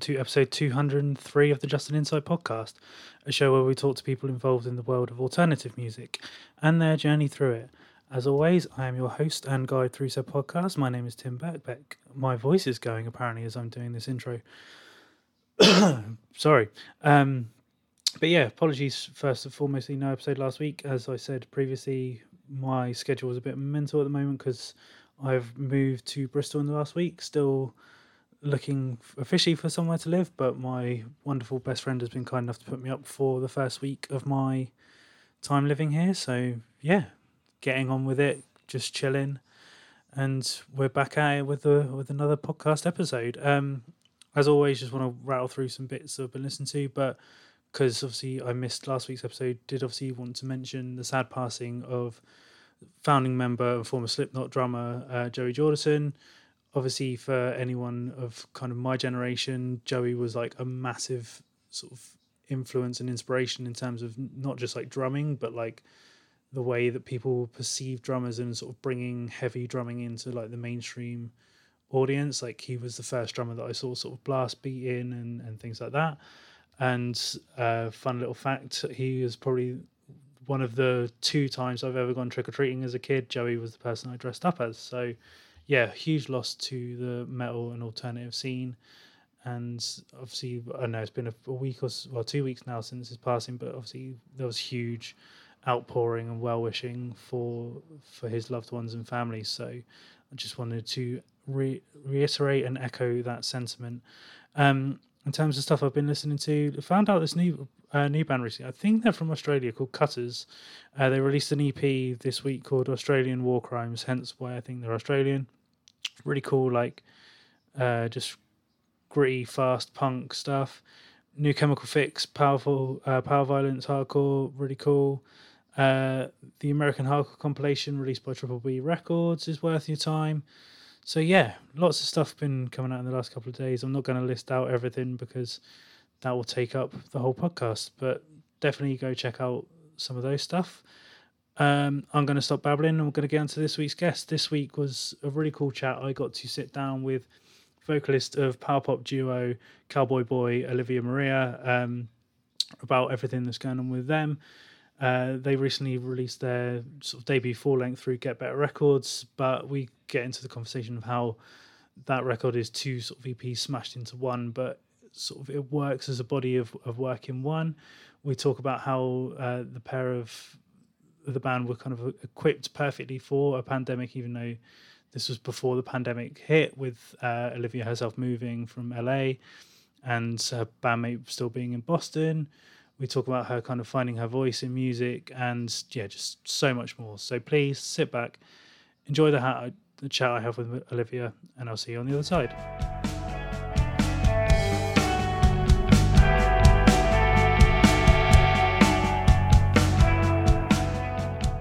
to episode 203 of the Just an Insight podcast, a show where we talk to people involved in the world of alternative music and their journey through it. As always, I am your host and guide through said podcast. My name is Tim Beckbeck. My voice is going apparently as I'm doing this intro. Sorry. Um, but yeah, apologies first and foremost, no episode last week. As I said previously, my schedule was a bit mental at the moment because I've moved to Bristol in the last week. Still looking officially for somewhere to live, but my wonderful best friend has been kind enough to put me up for the first week of my time living here. So yeah, getting on with it, just chilling, and we're back at it with a with another podcast episode. Um, as always, just want to rattle through some bits I've been listening to, but because obviously I missed last week's episode, did obviously want to mention the sad passing of founding member and former Slipknot drummer uh, Joey Jordison. Obviously, for anyone of kind of my generation, Joey was like a massive sort of influence and inspiration in terms of not just like drumming, but like the way that people perceive drummers and sort of bringing heavy drumming into like the mainstream audience. Like he was the first drummer that I saw sort of blast beat in and, and things like that. And uh, fun little fact, he was probably one of the two times I've ever gone trick or treating as a kid. Joey was the person I dressed up as. So, yeah, huge loss to the metal and alternative scene. And obviously, I know it's been a, a week or well, two weeks now since his passing, but obviously there was huge outpouring and well wishing for for his loved ones and families. So, I just wanted to re- reiterate and echo that sentiment. Um, in terms of stuff I've been listening to, I found out this new uh, new band recently. I think they're from Australia called Cutters. Uh, they released an EP this week called Australian War Crimes, hence why I think they're Australian. Really cool, like uh, just gritty, fast punk stuff. New Chemical Fix, powerful, uh, power violence, hardcore, really cool. Uh, the American Hardcore compilation released by Triple B Records is worth your time. So yeah, lots of stuff been coming out in the last couple of days. I'm not going to list out everything because that will take up the whole podcast, but definitely go check out some of those stuff. Um, I'm going to stop babbling and we're going to get into this week's guest. This week was a really cool chat. I got to sit down with vocalist of power pop duo Cowboy Boy Olivia Maria um, about everything that's going on with them. Uh, they recently released their sort of debut full length through Get Better Records, but we get into the conversation of how that record is two sort of EPs smashed into one, but sort of it works as a body of, of work in one. We talk about how uh, the pair of the band were kind of equipped perfectly for a pandemic, even though this was before the pandemic hit, with uh, Olivia herself moving from LA and her bandmate still being in Boston. We talk about her kind of finding her voice in music and yeah, just so much more. So please sit back, enjoy the, ha- the chat I have with Olivia, and I'll see you on the other side.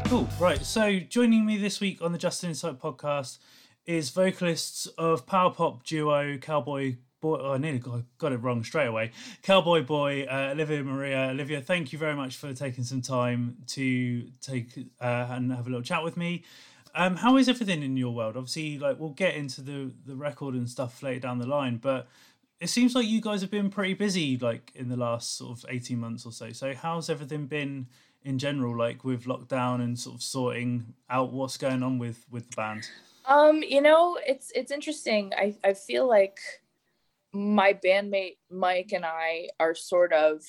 Cool. Right. So joining me this week on the Just Insight podcast is vocalists of power pop duo Cowboy Boy. Oh, I nearly got, got it wrong straight away. Cowboy Boy, uh, Olivia Maria. Olivia, thank you very much for taking some time to take uh, and have a little chat with me. Um, how is everything in your world? Obviously, like we'll get into the the record and stuff later down the line, but it seems like you guys have been pretty busy, like in the last sort of eighteen months or so. So, how's everything been? In general, like with lockdown and sort of sorting out what's going on with with the band? Um, you know, it's it's interesting. I I feel like my bandmate Mike and I are sort of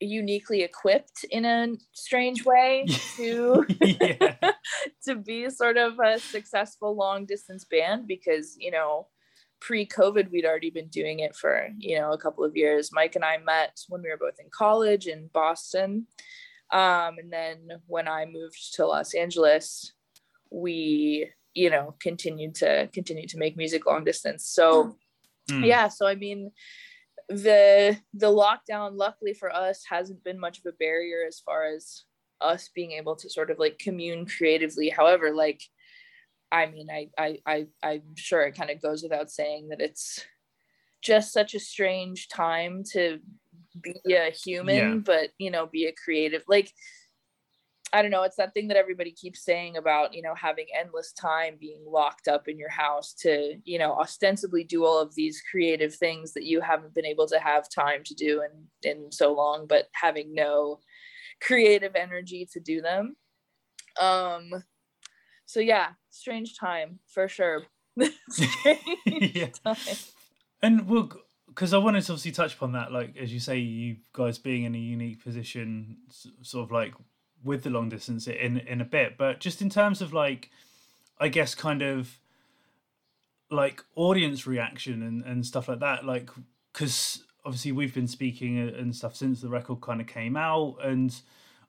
uniquely equipped in a strange way to to be sort of a successful long distance band because you know pre-covid we'd already been doing it for you know a couple of years mike and i met when we were both in college in boston um, and then when I moved to Los Angeles, we, you know, continued to continue to make music long distance. So mm. yeah, so I mean the the lockdown luckily for us hasn't been much of a barrier as far as us being able to sort of like commune creatively. However, like I mean, I I I I'm sure it kind of goes without saying that it's just such a strange time to be a human, yeah. but you know, be a creative. Like, I don't know, it's that thing that everybody keeps saying about, you know, having endless time being locked up in your house to, you know, ostensibly do all of these creative things that you haven't been able to have time to do in in so long, but having no creative energy to do them. Um so yeah, strange time for sure. yeah. Time. And well, because I wanted to obviously touch upon that, like as you say, you guys being in a unique position, sort of like with the long distance in in a bit, but just in terms of like, I guess kind of like audience reaction and and stuff like that, like because obviously we've been speaking and stuff since the record kind of came out and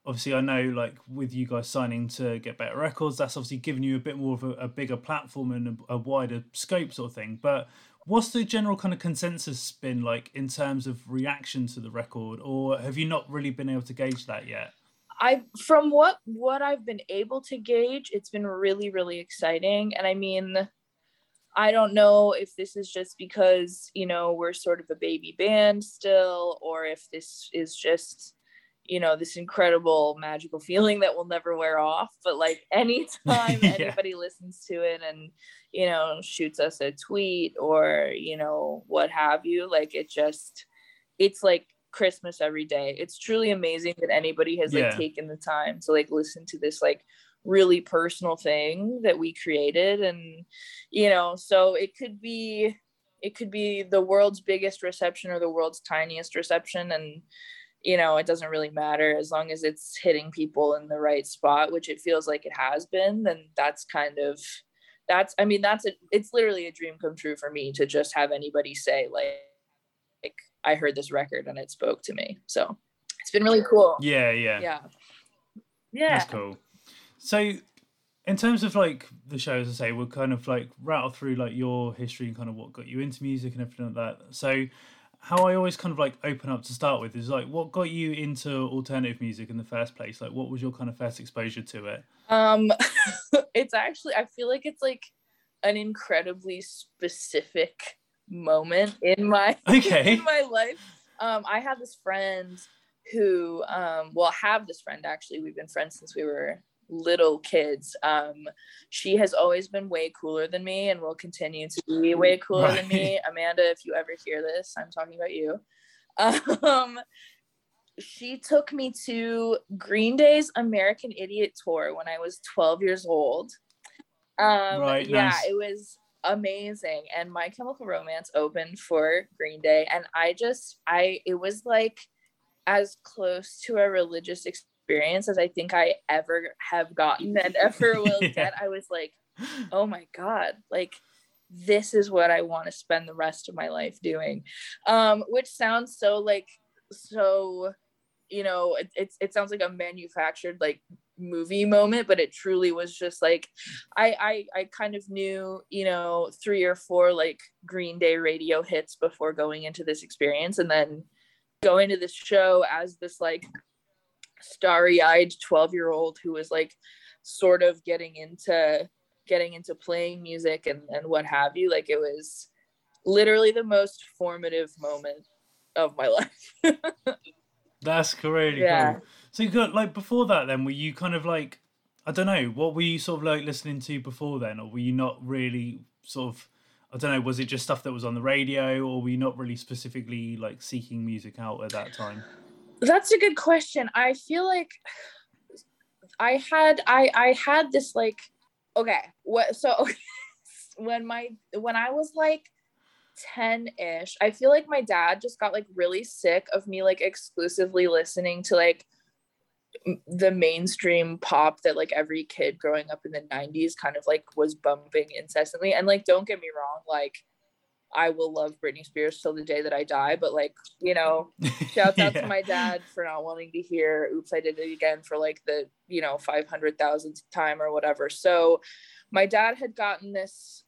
obviously I know like with you guys signing to get better records, that's obviously giving you a bit more of a, a bigger platform and a, a, wider scope sort of thing. But what's the general kind of consensus been like in terms of reaction to the record, or have you not really been able to gauge that yet? I from what what I've been able to gauge, it's been really really exciting, and I mean. I don't know if this is just because, you know, we're sort of a baby band still, or if this is just you know this incredible magical feeling that will never wear off but like anytime yeah. anybody listens to it and you know shoots us a tweet or you know what have you like it just it's like christmas every day. It's truly amazing that anybody has like yeah. taken the time to like listen to this like really personal thing that we created. And you know so it could be it could be the world's biggest reception or the world's tiniest reception. And you know, it doesn't really matter. As long as it's hitting people in the right spot, which it feels like it has been, then that's kind of that's I mean, that's a it's literally a dream come true for me to just have anybody say like like I heard this record and it spoke to me. So it's been really cool. Yeah, yeah. Yeah. Yeah. That's cool. So in terms of like the show, as I say, we'll kind of like rattle through like your history and kind of what got you into music and everything like that. So how I always kind of like open up to start with is like what got you into alternative music in the first place? Like what was your kind of first exposure to it? Um it's actually I feel like it's like an incredibly specific moment in my okay. in my life. Um I had this friend who um well have this friend actually we've been friends since we were little kids. Um, she has always been way cooler than me and will continue to be way cooler right. than me. Amanda, if you ever hear this, I'm talking about you. Um, she took me to Green Day's American Idiot tour when I was 12 years old. Um, right, yeah, nice. it was amazing. And My Chemical Romance opened for Green Day, and I just, I, it was like as close to a religious experience experience as I think I ever have gotten and ever will yeah. get. I was like, oh my God, like this is what I want to spend the rest of my life doing. Um, which sounds so like so, you know, it, it, it sounds like a manufactured like movie moment, but it truly was just like I, I I kind of knew, you know, three or four like Green Day radio hits before going into this experience and then going to this show as this like starry-eyed 12 year old who was like sort of getting into getting into playing music and and what have you. Like it was literally the most formative moment of my life. That's crazy yeah. cool so you got like before that then were you kind of like i don't know what were you sort of like listening to before then? Or were you not really sort of I don't know, was it just stuff that was on the radio? Or were you not really specifically like seeking music out at that time? That's a good question. I feel like I had I I had this like okay, what so when my when I was like 10-ish, I feel like my dad just got like really sick of me like exclusively listening to like the mainstream pop that like every kid growing up in the 90s kind of like was bumping incessantly and like don't get me wrong like I will love Britney Spears till the day that I die. But like, you know, shouts out yeah. to my dad for not wanting to hear Oops, I Did It Again for like the, you know, 500,000th time or whatever. So my dad had gotten this,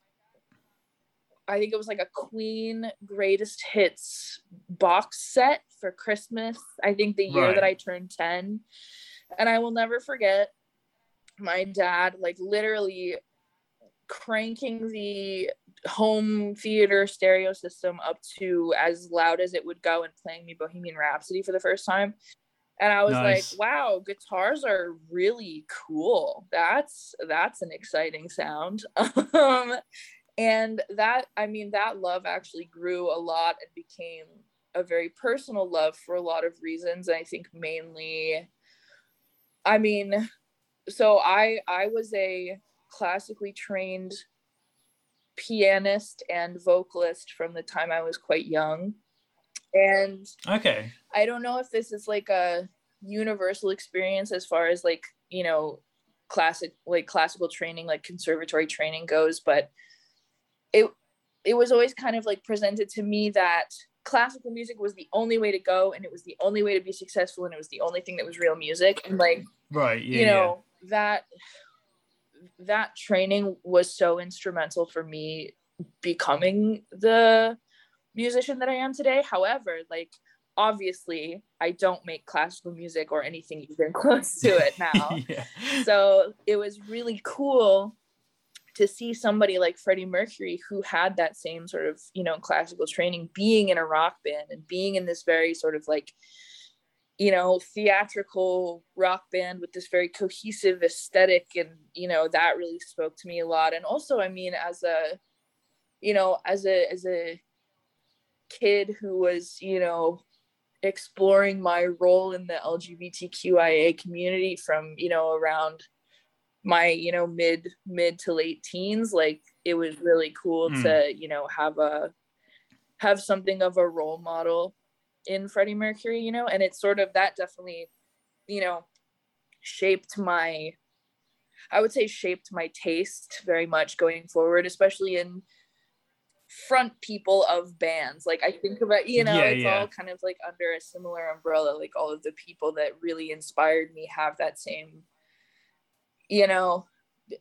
I think it was like a Queen greatest hits box set for Christmas. I think the year right. that I turned 10. And I will never forget my dad, like literally cranking the home theater stereo system up to as loud as it would go and playing me Bohemian Rhapsody for the first time. and I was Nice. like, wow, guitars are really cool. That's that's an exciting sound. um, and that I mean that love actually grew a lot and became a very personal love for a lot of reasons. I think mainly I mean, so I I was a classically trained pianist and vocalist from the time I was quite young. And Okay. I don't know if this is like a universal experience as far as like, you know, classic like classical training, like conservatory training goes, but it it was always kind of like presented to me that classical music was the only way to go and it was the only way to be successful and it was the only thing that was real music and like Right. Yeah. you know that that training was so instrumental for me becoming the musician that I am today. However, like obviously I don't make classical music or anything even close to it now. yeah. so it was really cool to see somebody like Freddie Mercury who had that same sort of, you know, classical training being in a rock band and being in this very sort of like you know theatrical rock band with this very cohesive aesthetic and you know that really spoke to me a lot and also i mean as a you know as a as a kid who was you know exploring my role in the lgbtqia community from you know around my you know mid mid to late teens like it was really cool Mm. to you know have a have something of a role model in Freddie Mercury, you know, and it's sort of that definitely, you know, shaped my, I would say shaped my taste very much going forward, especially in front people of bands. Like I think about, you know, Yeah, it's yeah. all kind of like under a similar umbrella. Like all of the people that really inspired me have that same, you know,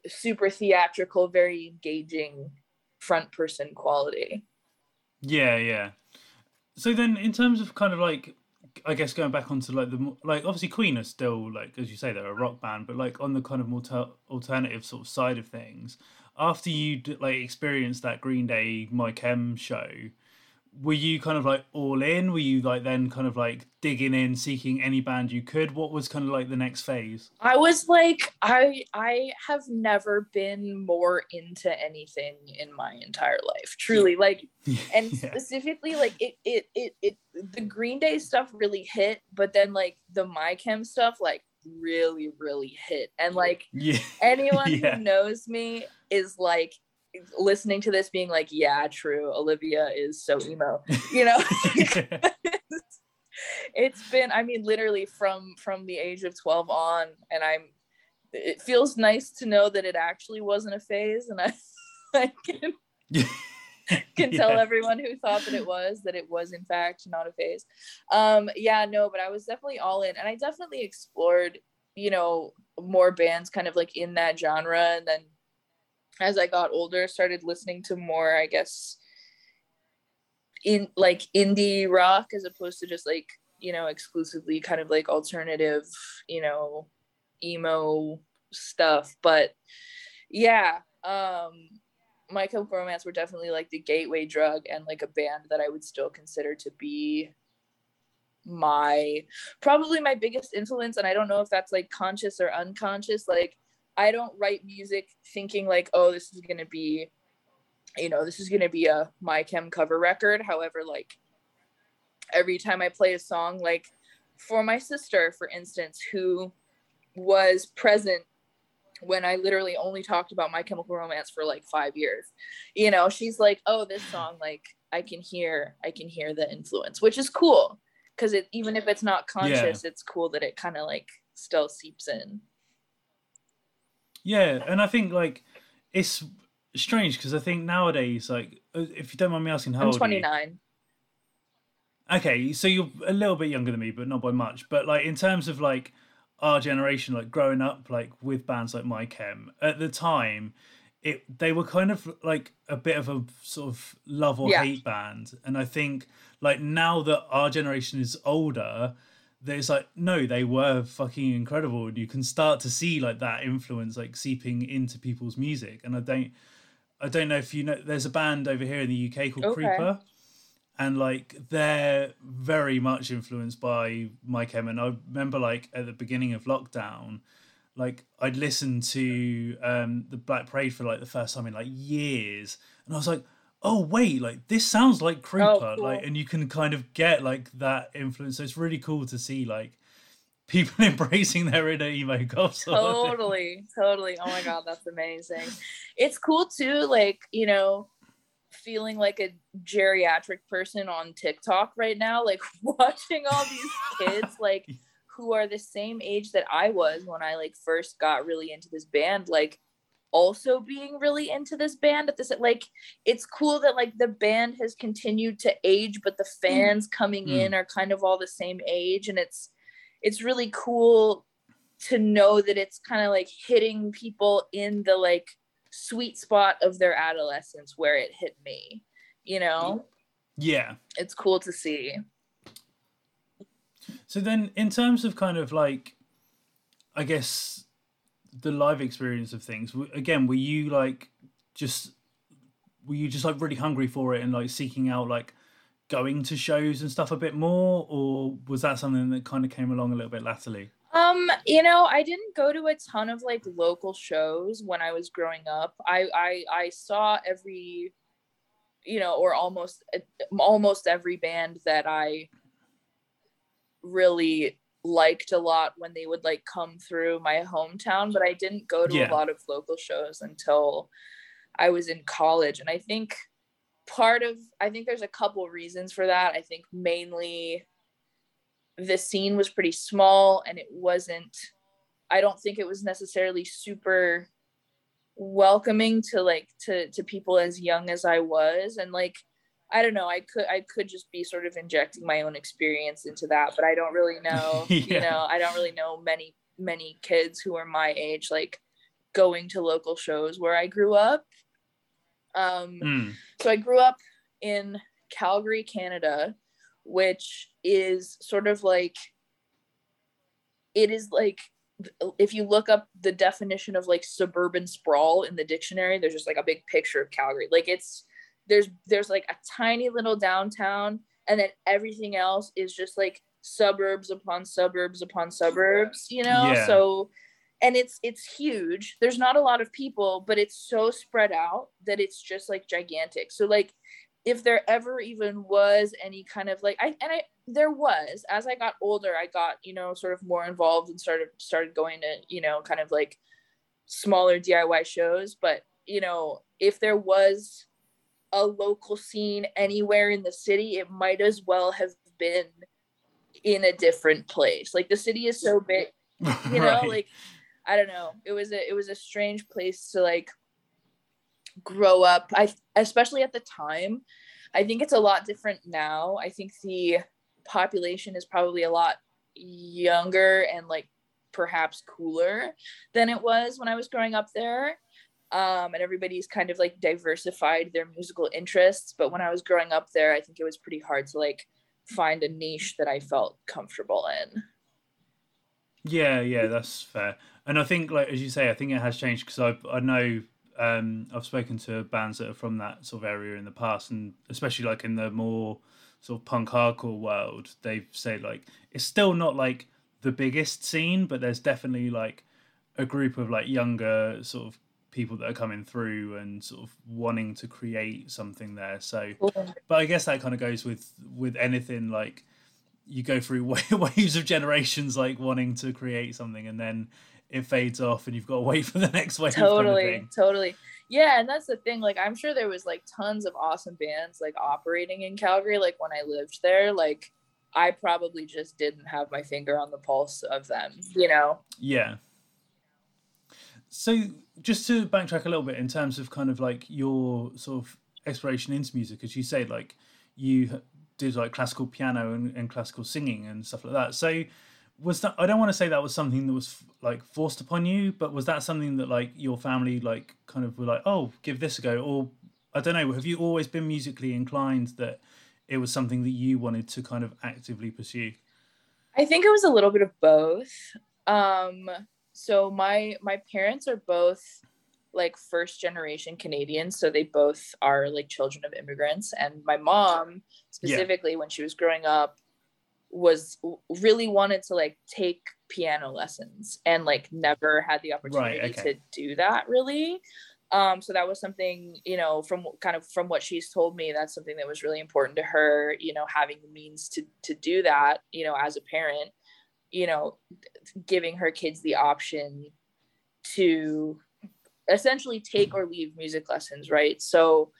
super theatrical, very engaging front person quality. Yeah, yeah. So then, in terms of kind of like, I guess going back onto like the like obviously Queen are still like as you say they're a rock band, but like on the kind of more ter- alternative sort of side of things, after you like experienced that Green Day My Chem show, were you kind of like all in? Were you like then kind of like digging in, seeking any band you could? What was kind of like the next phase? I was like, I I have never been more into anything in my entire life. Truly, like, and yeah. specifically, like it it it it the Green Day stuff really hit, but then like the My Chem stuff, like really really hit, and like yeah, anyone Yeah. who knows me is like listening to this being like yeah true olivia is so emo you know it's been i mean literally from from the age of 12 on and i'm it feels nice to know that it actually wasn't a phase and i, I can, can tell Yeah. everyone who thought that it was that it was in fact not a phase um yeah no but i was definitely all in and i definitely explored you know more bands kind of like in that genre and then as i got older started listening to more i guess in like indie rock as opposed to just like you know exclusively kind of like alternative you know emo stuff. But yeah um my chemical romance were definitely like the gateway drug and like a band that i would still consider to be my probably my biggest influence. And i don't know if that's like conscious or unconscious. Like i don't write music thinking like oh this is going to be you know this is going to be a my chem cover record. However like every time i play a song like for my sister for instance who was present when i literally only talked about my chemical romance for like five years you know she's like oh this song like i can hear i can hear the influence which is cool because it even if it's not conscious it's cool that it kind of like still seeps in Yeah, and I think like it's strange because I think nowadays, like, uh, if you don't mind me asking, how i'm old are you? 29 Okay, so you're a little bit younger than me, but not by much. But like in terms of like our generation, like growing up like with bands like My Chem at the time, it they were kind of like a bit of a sort of love or Yeah. hate band, and I think like now that our generation is older. There's like no, they were fucking incredible, and you can start to see like that influence like seeping into people's music. And I don't, I don't know if you know. There's a band over here in the UK called Okay. Creeper, and like they're very much influenced by mike. And I remember like at the beginning of lockdown, like I'd listened to um, the Black Parade for like the first time in like years, and I was like, oh wait, like this sounds like oh, Creeper, oh, cool. like, and you can kind of get like that influence. So it's really cool to see like people embracing their inner emo goth. Totally, totally. Oh my god, that's amazing. It's cool too, like you know feeling like a geriatric person on TikTok right now, like watching all these kids like who are the same age that I was when I like first got really into this band, like also being really into this band at this like it's cool that like the band has continued to age but the fans coming mm. in are kind of all the same age and it's it's really cool to know that it's kind of like hitting people in the like sweet spot of their adolescence where it hit me, you know? Yeah. It's cool to see. So then in terms of kind of like I guess the live experience of things. Again were you like just were you just like really hungry for it and like seeking out like going to shows and stuff a bit more? Or was that something that kind of came along a little bit latterly? Um, you know, I didn't go to a ton of like local shows when I was growing up. I I I saw every you know, or almost almost every band that I really liked a lot when they would like come through my hometown, but I didn't go to yeah. a lot of local shows until I was in college. And I think part of I think there's a couple reasons for that. I think mainly the scene was pretty small and it wasn't i don't think it was necessarily super welcoming to like to to people as young as i was and like i don't know i could i could just be sort of injecting my own experience into that but i don't really know yeah. you know i don't really know many many kids who are my age like going to local shows where i grew up um mm. so i grew up in calgary canada which is sort of like it is like if you look up the definition of like suburban sprawl in the dictionary there's just like a big picture of calgary like it's there's there's like a tiny little downtown and then everything else is just like suburbs upon suburbs upon suburbs you know? Yeah. so and it's it's huge. There's not a lot of people but it's so spread out that it's just like gigantic. So like if there ever even was any kind of like I and I there was. As I got older I got you know sort of more involved and started started going to you know kind of like smaller DIY shows. But you know if there was a local scene anywhere in the city it might as well have been in a different place. Like the city is so big you know right. like I don't know. It was a it was a strange place to like grow up. I especially at the time. I think it's a lot different now. I think the population is probably a lot younger and like perhaps cooler than it was when i was growing up there um, and everybody's kind of like diversified their musical interests but when i was growing up there i think it was pretty hard to like find a niche that i felt comfortable in. Yeah yeah that's fair. And i think like as you say i think it has changed because i i know um, I've spoken to bands that are from that sort of area in the past, and especially like in the more sort of punk hardcore world, they've said like it's still not like the biggest scene, but there's definitely like a group of like younger sort of people that are coming through and sort of wanting to create something there. So, but I guess that kind of goes with with anything like you go through waves of generations like wanting to create something and then it fades off and you've got to wait for the next wave. Totally, kind of totally. Yeah, and that's the thing. Like, I'm sure there was like tons of awesome bands like operating in Calgary. Like when I lived there, like I probably just didn't have my finger on the pulse of them. You know? Yeah. So just to backtrack a little bit in terms of kind of like your sort of exploration into music, as you say, like you did like classical piano and, and classical singing and stuff like that. So was that i don't want to say that was something that was like forced upon you but was that something that like your family like kind of were like oh give this a go or i don't know have you always been musically inclined that it was something that you wanted to kind of actively pursue i think it was a little bit of both um so my my parents are both like first generation Canadians. So they both are like children of immigrants. And my mom, specifically, yeah. when she was growing up, was really wanted to like take piano lessons and like never had the opportunity right, okay. to do that really. Um, so that was something, you know, from kind of from what she's told me, that's something that was really important to her, you know, having the means to to do that, you know, as a parent, you know, giving her kids the option to essentially take or leave music lessons, right? So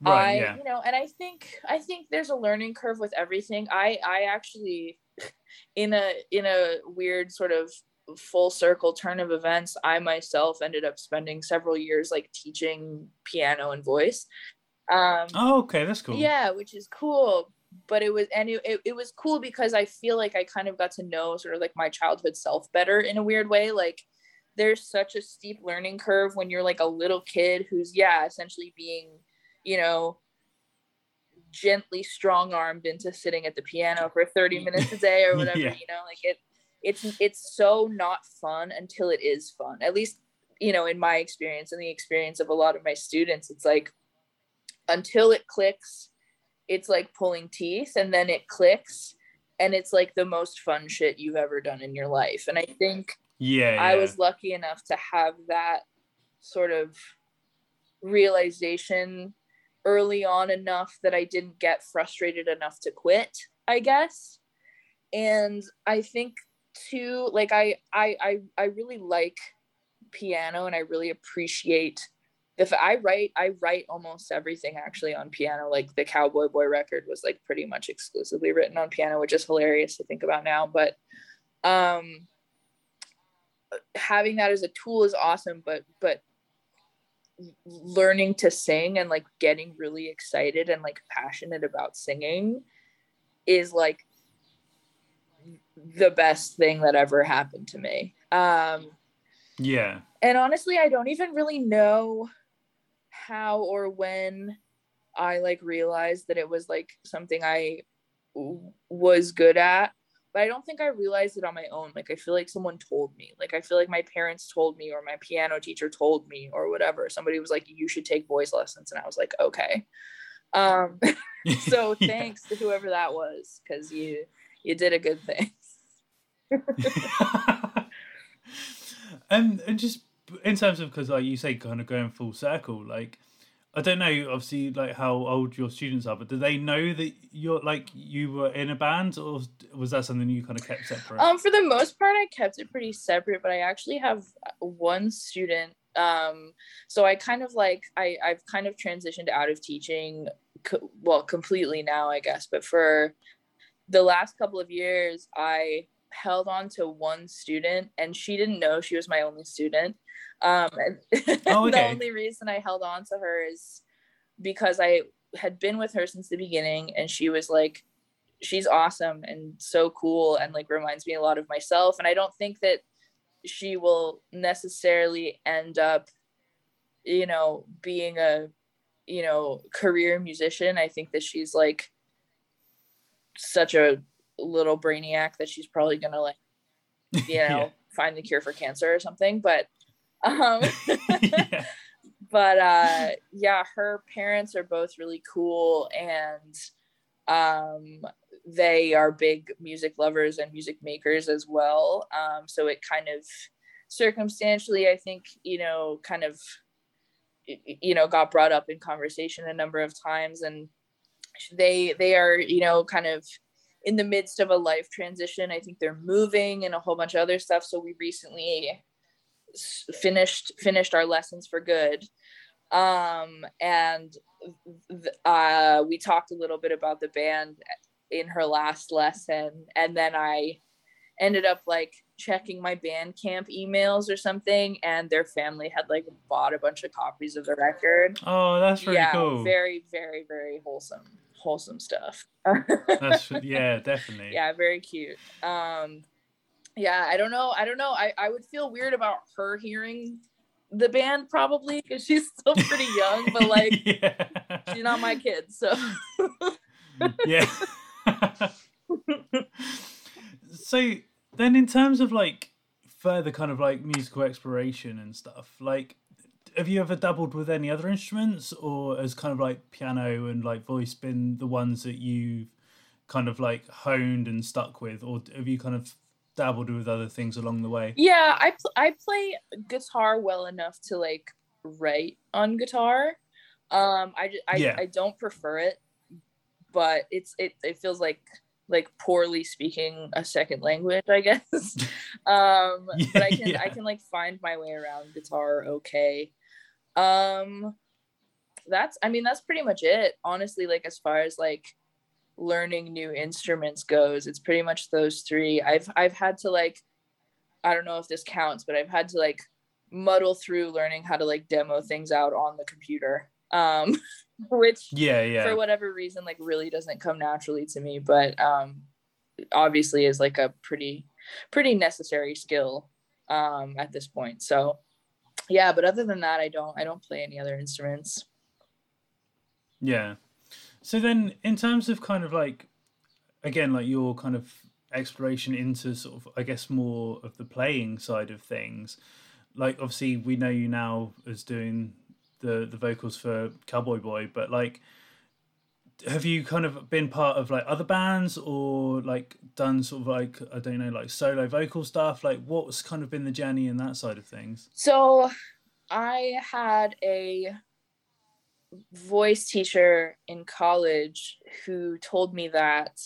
right, I, yeah. you know, and I think I think there's a learning curve with everything. I I actually in a in a weird sort of full circle turn of events, I myself ended up spending several years like teaching piano and voice. Um, oh, okay, that's cool. Yeah, which is cool. But it was and it, it, was cool because I feel like I kind of got to know sort of like my childhood self better in a weird way. Like there's such a steep learning curve when you're like a little kid who's yeah essentially being you know gently strong armed into sitting at the piano for 30 minutes a day or whatever yeah. you know like it it's it's so not fun until it is fun at least you know in my experience and the experience of a lot of my students it's like until it clicks it's like pulling teeth and then it clicks and it's like the most fun shit you've ever done in your life and i think yeah, yeah. I was lucky enough to have that sort of realization early on enough that I didn't get frustrated enough to quit, I guess. And I think too, like I I I, I really like piano and I really appreciate if I write, I write almost everything actually on piano. Like the Cowboy Boy record was like pretty much exclusively written on piano, which is hilarious to think about now. But um having that as a tool is awesome but but learning to sing and like getting really excited and like passionate about singing is like the best thing that ever happened to me um yeah and honestly i don't even really know how or when i like realized that it was like something i w- was good at but I don't think I realized it on my own. Like I feel like someone told me. Like I feel like my parents told me or my piano teacher told me or whatever. Somebody was like, you should take voice lessons. And I was like, okay. Um so thanks to whoever that was, because you you did a good thing. and and just in terms of because like you say kind of going full circle, like I don't know, obviously, like how old your students are, but do they know that you're like you were in a band, or was that something you kind of kept separate? Um, for the most part, I kept it pretty separate, but I actually have one student. Um, so I kind of like I I've kind of transitioned out of teaching, co- well, completely now, I guess. But for the last couple of years, I held on to one student, and she didn't know she was my only student um, oh, okay. the only reason I held on to her is because I had been with her since the beginning and she was like, she's awesome and so cool and like reminds me a lot of myself. And I don't think that she will necessarily end up, you know, being a, you know, career musician. I think that she's like such a little brainiac that she's probably gonna like, you know, yeah. find the cure for cancer or something. But um, yeah. But uh, yeah, her parents are both really cool and um, they are big music lovers and music makers as well. Um, so it kind of circumstantially, I think, you know, kind of, you know, got brought up in conversation a number of times and they they are you know kind of in the midst of a life transition i think they're moving and a whole bunch of other stuff. So we recently finished finished our lessons for good. Um and uh we talked a little bit about the band in her last lesson. And then i ended up like checking my Bandcamp emails or something and their family had like bought a bunch of copies of the record. Oh that's really yeah, cool. very very very wholesome wholesome stuff. That's yeah definitely. Yeah very cute. Um yeah i don't know i don't know i, I would feel weird about her hearing the band probably because she's still pretty young but like yeah. she's not my kid so. Yeah. So then in terms of like further kind of like musical exploration and stuff like have you ever dabbled with any other instruments, or has kind of like piano and like voice been the ones that you've kind of like honed and stuck with, or have you kind of dabbled with other things along the way? Yeah, I pl- I play guitar well enough to like write on guitar. Um, I just, I, yeah. I don't prefer it, but it's it it feels like like poorly speaking a second language, I guess. um, yeah, but I can yeah. I can like find my way around guitar okay. Um, that's I mean that's pretty much it. Honestly, like as far as like learning new instruments goes, it's pretty much those three. I've I've had to like I don't know if this counts, but I've had to like muddle through learning how to like demo things out on the computer. Um which yeah, yeah. for whatever reason like really doesn't come naturally to me, but um obviously is like a pretty pretty necessary skill um at this point. So yeah, but other than that I don't I don't play any other instruments. Yeah. So then, in terms of kind of like, again, like your kind of exploration into sort of, I guess, more of the playing side of things. Like, obviously, we know you now as doing the the vocals for Cowboy Boy, but like, have you kind of been part of like other bands or like done sort of like I don't know, like solo vocal stuff? Like, what's kind of been the journey in that side of things? So, I had a voice teacher in college who told me that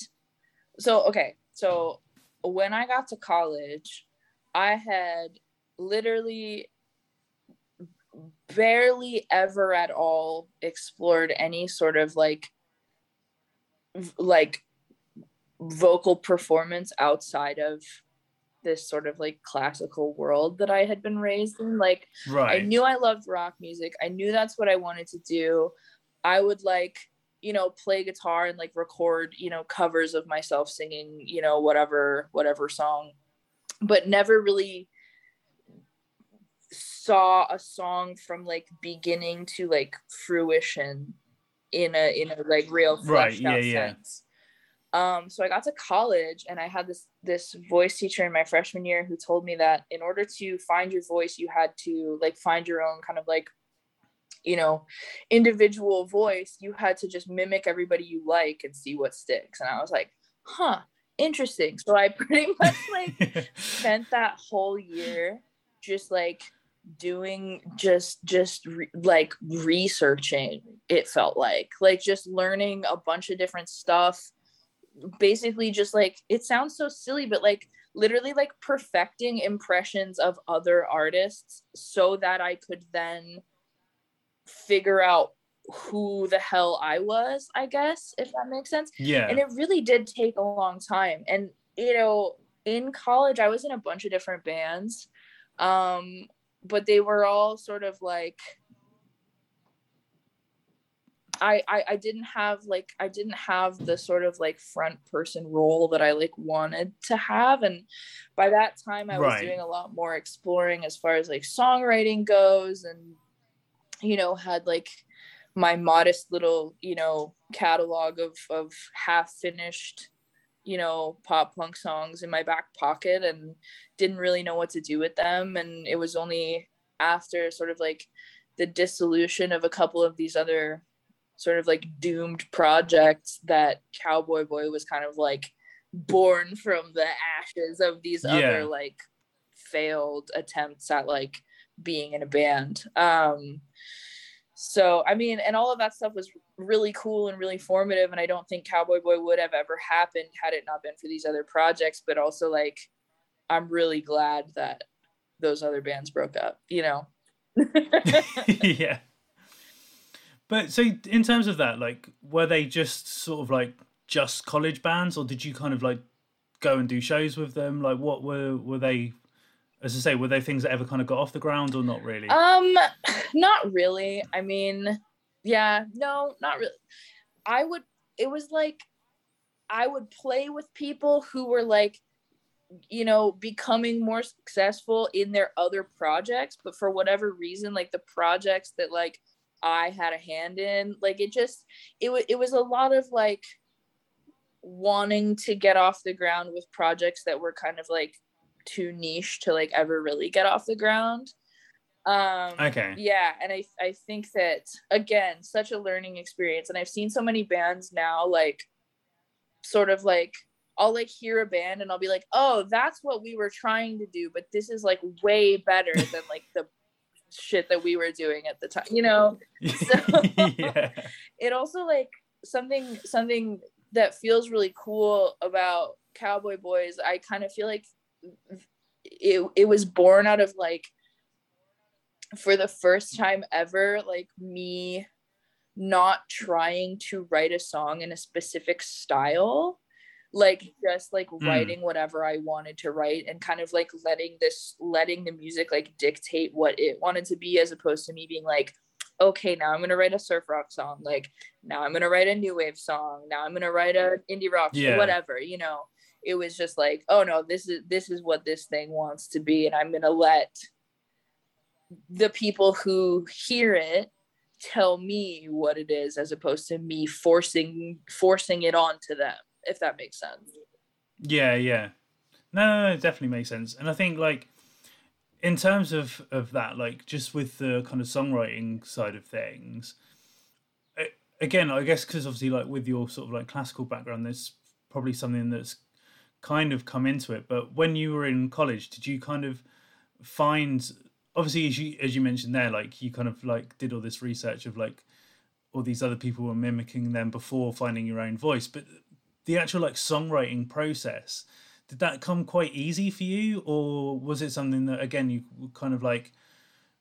so okay so when i got to college i had literally barely ever at all explored any sort of like like vocal performance outside of this sort of like classical world that I had been raised in. Like, right. I knew I loved rock music. I knew that's what I wanted to do. I would like, you know, play guitar and like record, you know, covers of myself singing, you know, whatever, whatever song, but never really saw a song from like beginning to like fruition in a in a like real fleshed right, yeah, out yeah. sense. Um, so I got to college and I had this this voice teacher in my freshman year who told me that in order to find your voice, you had to like find your own kind of like, you know, individual voice. You had to just mimic everybody you like and see what sticks. And I was like, huh, interesting. So I pretty much like spent that whole year just like doing just just re- like researching it felt like like just learning a bunch of different stuff basically just like it sounds so silly but like literally like perfecting impressions of other artists so that I could then figure out who the hell I was, I guess, if that makes sense. Yeah. And it really did take a long time. And, you know, in college, I was in a bunch of different bands, um, but they were all sort of like, I, I I didn't have like I didn't have the sort of like front person role that I like wanted to have and by that time I right. was doing a lot more exploring as far as like songwriting goes and you know had like my modest little you know catalog of of half finished you know pop punk songs in my back pocket and didn't really know what to do with them and it was only after sort of like the dissolution of a couple of these other sort of like doomed projects that Cowboy Boy was kind of like born from the ashes of these yeah. other like failed attempts at like being in a band. Um so I mean and all of that stuff was really cool and really formative and I don't think Cowboy Boy would have ever happened had it not been for these other projects but also like I'm really glad that those other bands broke up, you know. yeah. But so in terms of that, like, were they just sort of like just college bands, or did you kind of like go and do shows with them? Like, what were were they? As I say, were they things that ever kind of got off the ground, or not really? Um, not really. I mean, yeah, no, not really. I would. It was like I would play with people who were like you know becoming more successful in their other projects but for whatever reason like the projects that like I had a hand in. Like it just it was it was a lot of like wanting to get off the ground with projects that were kind of like too niche to like ever really get off the ground. Um, Okay. yeah, and I I think that again, such a learning experience, and I've seen so many bands now, like, sort of like I'll like hear a band and I'll be like, oh, that's what we were trying to do, but this is like way better than like the shit that we were doing at the time, you know. yeah. it also like something something that feels really cool about cowboy boys i kind of feel like it, it was born out of like for the first time ever like me not trying to write a song in a specific style like just like Mm. writing whatever i wanted to write and kind of like letting this letting the music like dictate what it wanted to be as opposed to me being like okay now i'm going to write a surf rock song like now i'm going to write a new wave song now i'm going to write a indie rock song, Yeah. whatever you know it was just like oh no this is this is what this thing wants to be and i'm going to let the people who hear it tell me what it is as opposed to me forcing forcing it onto them if that makes sense Yeah, yeah. No, no, no, it definitely makes sense. And I think like in terms of of that, like just with the kind of songwriting side of things, again, I guess because obviously like with your sort of like classical background, there's probably something that's kind of come into it. But when you were in college, did you kind of find obviously as you as you mentioned there, like you kind of like did all this research of like all these other people were mimicking them before finding your own voice, but the actual like songwriting process did that come quite easy for you or was it something that again you kind of like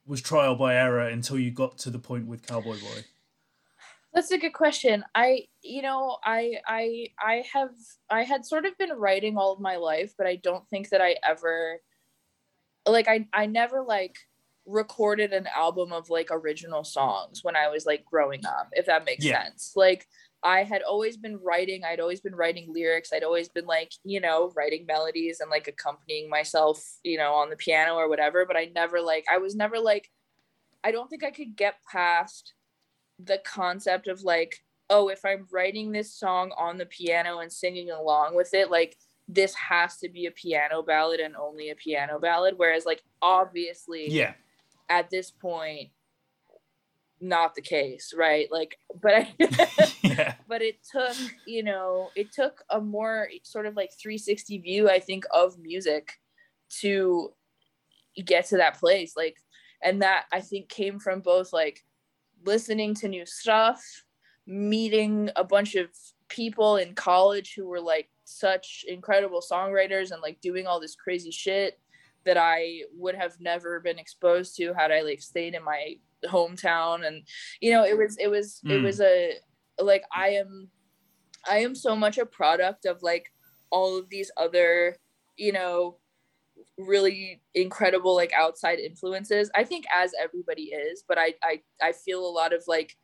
was trial by error until you got to the point with cowboy boy That's a good question. I, you know, I, I, I have, I had sort of been writing all of my life, but I don't think that I ever, like, I, I never like recorded an album of like original songs when I was like growing up, if that makes Yeah. sense. Like, I had always been writing, I'd always been writing lyrics, I'd always been like, you know, writing melodies and like accompanying myself, you know, on the piano or whatever, but I never like, I was never like, I don't think I could get past the concept of like oh if i'm writing this song on the piano and singing along with it like this has to be a piano ballad and only a piano ballad. Whereas like obviously yeah. at this point not the case right? Like but I, yeah. but it took you know it took a more sort of like 360 view i think of music to get to that place. Like and that i think came from both like listening to new stuff meeting a bunch of people in college who were like such incredible songwriters and like doing all this crazy shit that i would have never been exposed to had i like stayed in my hometown and you know it was it was it Mm. was a like i am i am so much a product of like all of these other you know really incredible like outside influences. I think as everybody is but i i, I feel a lot of like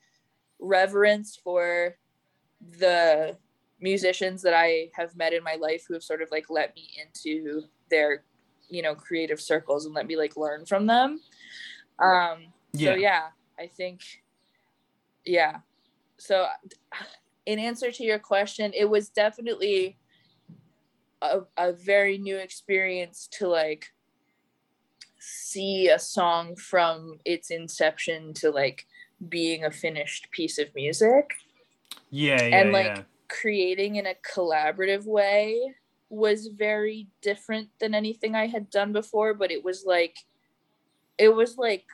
reverence for the musicians that i have met in my life who have sort of like let me into their you know creative circles and let me like learn from them. Um Yeah. so yeah i think yeah. So in answer to your question it was definitely a, a very new experience to like see a song from its inception to like being a finished piece of music. Yeah yeah And, like, yeah. creating in a collaborative way was very different than anything I had done before, but it was like it was like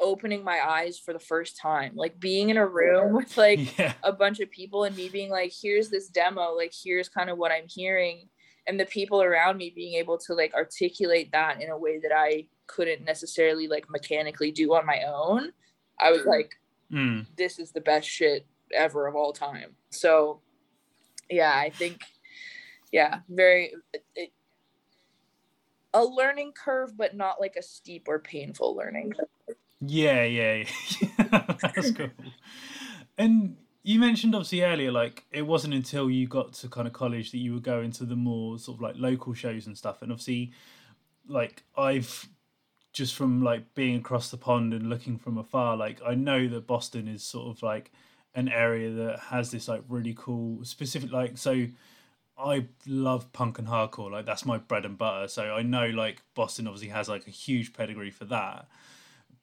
opening my eyes for the first time. Like being in a room with like yeah a bunch of people and me being like, here's this demo, like here's kind of what I'm hearing. And the people around me being able to like articulate that in a way that I couldn't necessarily like mechanically do on my own. I was like, Mm. this is the best shit ever of all time. So, yeah, I think, yeah, very it, a learning curve, but not like a steep or painful learning. curve. Yeah, yeah, yeah. That's cool. And you mentioned obviously earlier, like it wasn't until you got to kind of college that you were going to the more sort of like local shows and stuff. And obviously, like I've just from like being across the pond and looking from afar, like I know that Boston is sort of like an area that has this like really cool specific like so I love punk and hardcore. Like that's my bread and butter. So I know like Boston obviously has like a huge pedigree for that.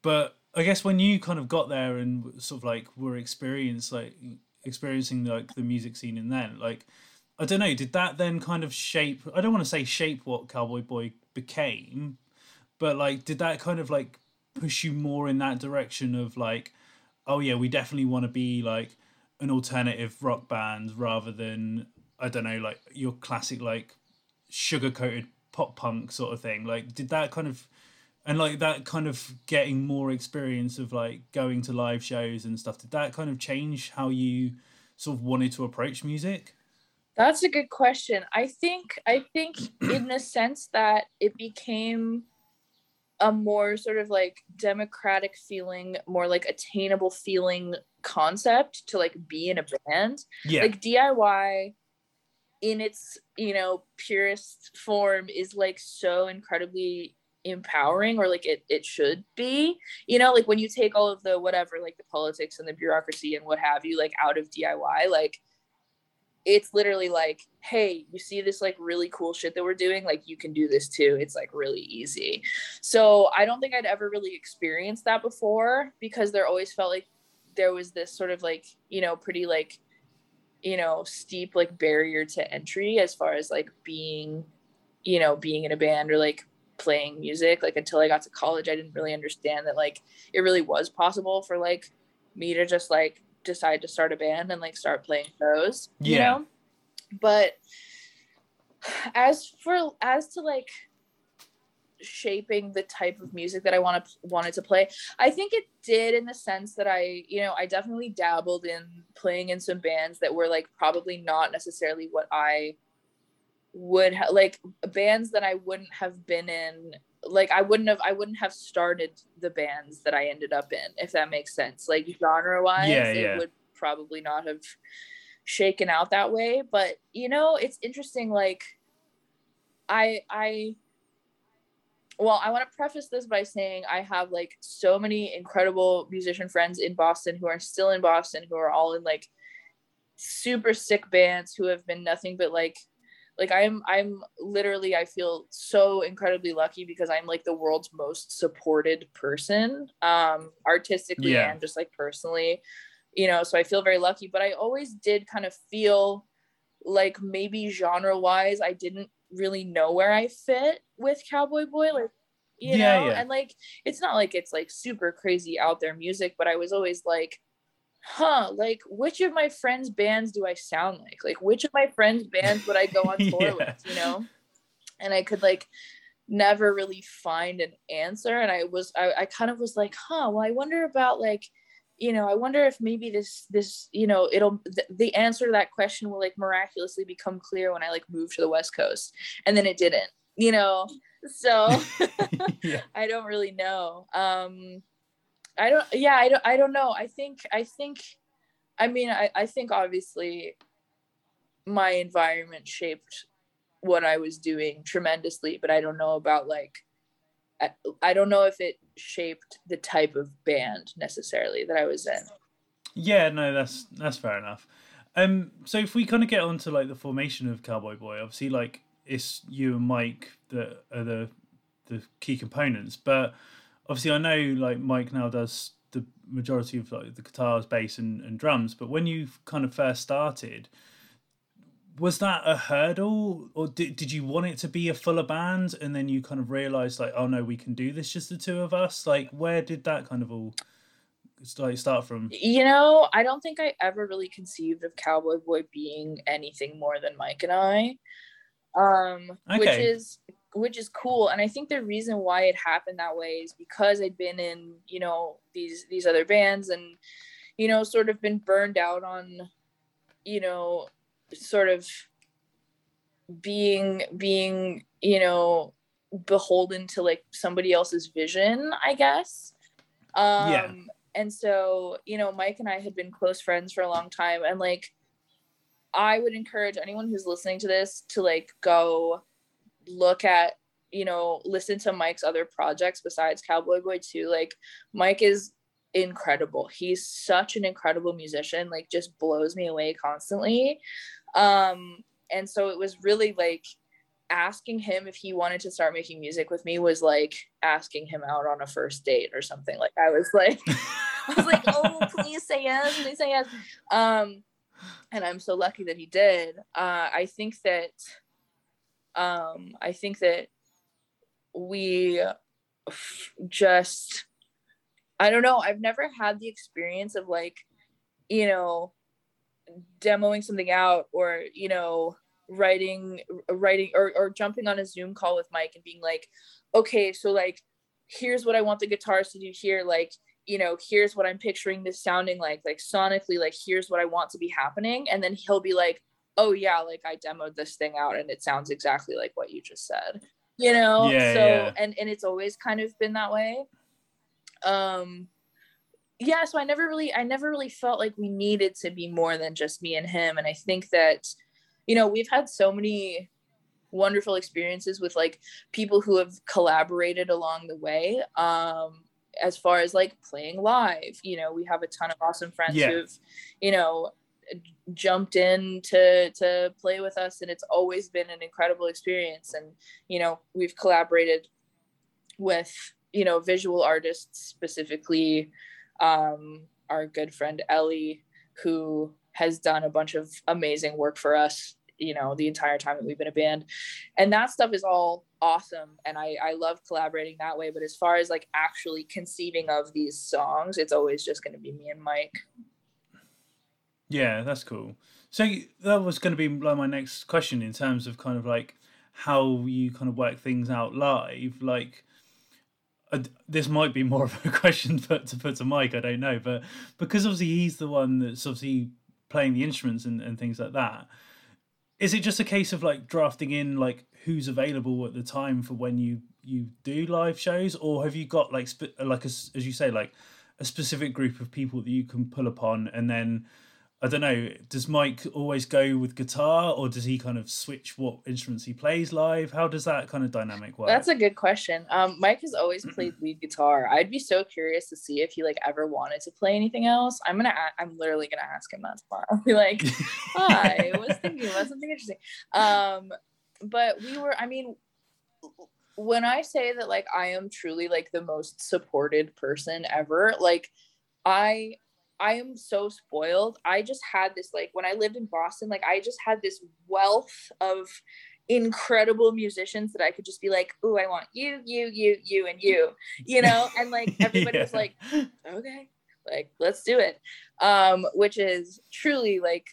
But I guess when you kind of got there and sort of like were experienced like experiencing like the music scene in then like I don't know, did that then kind of shape I don't want to say shape what Cowboy Boy became, but like did that kind of like push you more in that direction of like oh yeah, we definitely want to be like an alternative rock band rather than I don't know, like your classic like sugar coated pop punk sort of thing. Like, did that kind of and like that kind of getting more experience of like going to live shows and stuff did that kind of change how you sort of wanted to approach music? That's a good question. I think i think in the sense that it became a more sort of like democratic feeling more like attainable feeling concept to like be in a band. Yeah. Like diy in its you know purest form is like so incredibly empowering or like it, it should be. You know like when you take all of the whatever like the politics and the bureaucracy and what have you like out of diy like it's literally like hey you see this like really cool shit that we're doing? Like you can do this too. It's like really easy. So i don't think i'd ever really experienced that before because there always felt like there was this sort of like you know pretty like you know steep like barrier to entry as far as like being you know being in a band or like playing music like until i got to college i didn't really understand that like it really was possible for like me to just like decide to start a band and like start playing shows yeah. you know but as for as to like shaping the type of music that I want to wanted to play. I think it did in the sense that I, you know, I definitely dabbled in playing in some bands that were like probably not necessarily what I would ha- like bands that I wouldn't have been in like I wouldn't have I wouldn't have started the bands that I ended up in if that makes sense like genre wise yeah, yeah. it would probably not have shaken out that way but you know it's interesting like I I well I want to preface this by saying I have like so many incredible musician friends in Boston who are still in Boston who are all in like super sick bands who have been nothing but like like i'm i'm literally i feel so incredibly lucky because i'm like the world's most supported person um artistically yeah. and just like personally you know so i feel very lucky but i always did kind of feel like maybe genre wise i didn't really know where i fit with cowboy boy like you yeah, know yeah. and like it's not like it's like super crazy out there music but i was always like huh, like which of my friends' bands do I sound like? Like which of my friends' bands would I go on tour yeah. with, you know? And I could like never really find an answer. And I was I, I kind of was like, huh, well, I wonder about like, you know, I wonder if maybe this this, you know, it'll th- the answer to that question will like miraculously become clear when I like move to the West Coast. And then it didn't, you know. So yeah. I don't really know. Um I don't yeah, I don't I don't know. I think I think I mean I, I think obviously my environment shaped what I was doing tremendously, but I don't know about like I, I don't know if it shaped the type of band necessarily that I was in. Yeah, no, that's that's fair enough. Um, so if we kind of get onto like the formation of Cowboy Boy, obviously like it's you and Mike that are the the key components, but obviously I know like Mike now does the majority of like the guitars, bass, and, and drums. But when you kind of first started, was that a hurdle, or did did you want it to be a fuller band, and then you kind of realized like, oh no, we can do this just the two of us? Like, where did that kind of all like start from? You know, I don't think I ever really conceived of Cowboy Boy being anything more than Mike and I. Um, okay. which is which is cool and i think the reason why it happened that way is because i'd been in you know these these other bands and you know sort of been burned out on you know sort of being being you know beholden to like somebody else's vision i guess um yeah. and so you know mike and i had been close friends for a long time and like i would encourage anyone who's listening to this to like go look at you know listen to mike's other projects besides cowboy boy too like mike is incredible he's such an incredible musician like just blows me away constantly um and so it was really like asking him if he wanted to start making music with me was like asking him out on a first date or something. Like I was like, I was like, oh, please say yes, please say yes. Um, and I'm so lucky that he did. Uh, I think that, um, I think that we just, I don't know. I've never had the experience of like, you know, demoing something out or you know writing writing or, or jumping on a zoom call with mike and being like okay so like here's what i want the guitars to do here like you know here's what i'm picturing this sounding like like sonically like here's what i want to be happening and then he'll be like oh yeah like i demoed this thing out and it sounds exactly like what you just said you know yeah, so yeah. and and it's always kind of been that way um yeah so i never really i never really felt like we needed to be more than just me and him and i think that you know we've had so many wonderful experiences with like people who have collaborated along the way um as far as like playing live you know we have a ton of awesome friends Yeah. who've you know jumped in to to play with us and it's always been an incredible experience. And you know we've collaborated with you know visual artists specifically um our good friend Ellie who has done a bunch of amazing work for us you know the entire time that we've been a band. And that stuff is all awesome and i i love collaborating that way. But as far as like actually conceiving of these songs it's always just going to be me and mike Yeah, that's cool. So that was going to be like my next question in terms of kind of like how you kind of work things out live. Like, uh, this might be more of a question for, to put to Mike. I don't know, but because obviously he's the one that's obviously playing the instruments and, and things like that. Is it just a case of like drafting in like who's available at the time for when you you do live shows, or have you got like like a as you say like a specific group of people that you can pull upon and then I don't know. Does Mike always go with guitar, or does he kind of switch what instruments he plays live? How does that kind of dynamic work? That's a good question. Um, Mike has always played lead guitar. I'd be so curious to see if he like ever wanted to play anything else. I'm gonna. I'm literally gonna ask him that tomorrow. I'll be like, "Hi, I was thinking about something interesting." Um, but we were. I mean, when I say that, like, I am truly like the most supported person ever. Like, I I am so spoiled. I just had this like when I lived in Boston, like I just had this wealth of incredible musicians that I could just be like, "Ooh, I want you, you, you, you, and you," you know, and like everybody was like, "Okay, like let's do it," um, which is truly like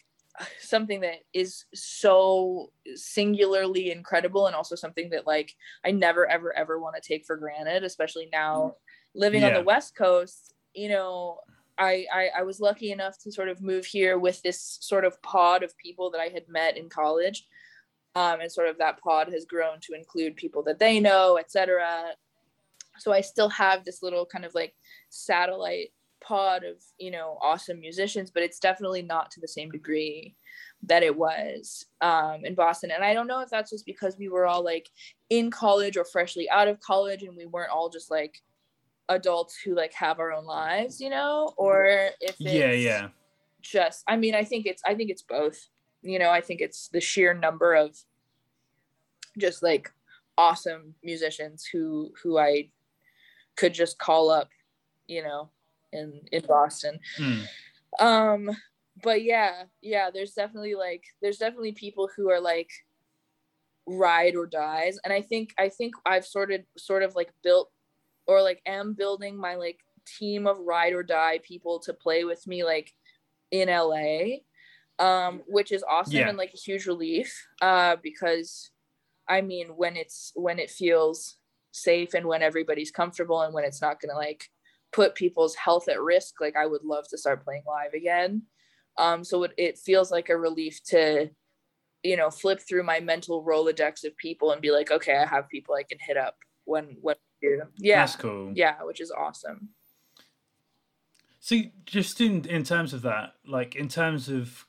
something that is so singularly incredible and also something that like I never ever ever want to take for granted, especially now living on the West Coast. You know, I, I I was lucky enough to sort of move here with this sort of pod of people that I had met in college, um, and sort of that pod has grown to include people that they know, etc. So I still have this little kind of like satellite pod of you know awesome musicians, but it's definitely not to the same degree that it was um, in Boston. And I don't know if that's just because we were all like in college or freshly out of college, and we weren't all just like adults who like have our own lives, you know, or if it's yeah, yeah, just I mean, I think it's I think it's both. You know, I think it's the sheer number of just like awesome musicians who who I could just call up, you know, in in Boston. Mm. Um but yeah, yeah, there's definitely like there's definitely people who are like ride or dies and I think I think I've sort of sort of like built or like am building my like team of ride or die people to play with me like in LA um which is awesome Yeah. and like a huge relief uh because I mean when it's when it feels safe and when everybody's comfortable and when it's not going to like put people's health at risk like I would love to start playing live again um so it, it feels like a relief to you know flip through my mental rolodex of people and be like okay I have people I can hit up when when I do yeah. That's cool. yeah which is awesome. So just in in terms of that, like in terms of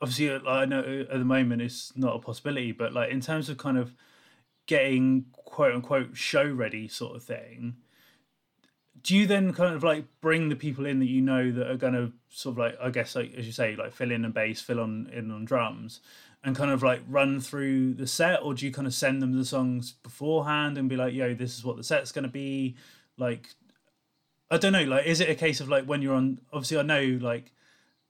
obviously, uh, I know at the moment it's not a possibility, but like in terms of kind of getting quote unquote show ready sort of thing, do you then kind of like bring the people in that you know that are going to sort of like I guess like as you say like fill in on bass, fill on in on drums, and kind of like run through the set, or do you kind of send them the songs beforehand and be like, "Yo, this is what the set's going to be"? Like, I don't know. Like, is it a case of like when you're on? Obviously, I know like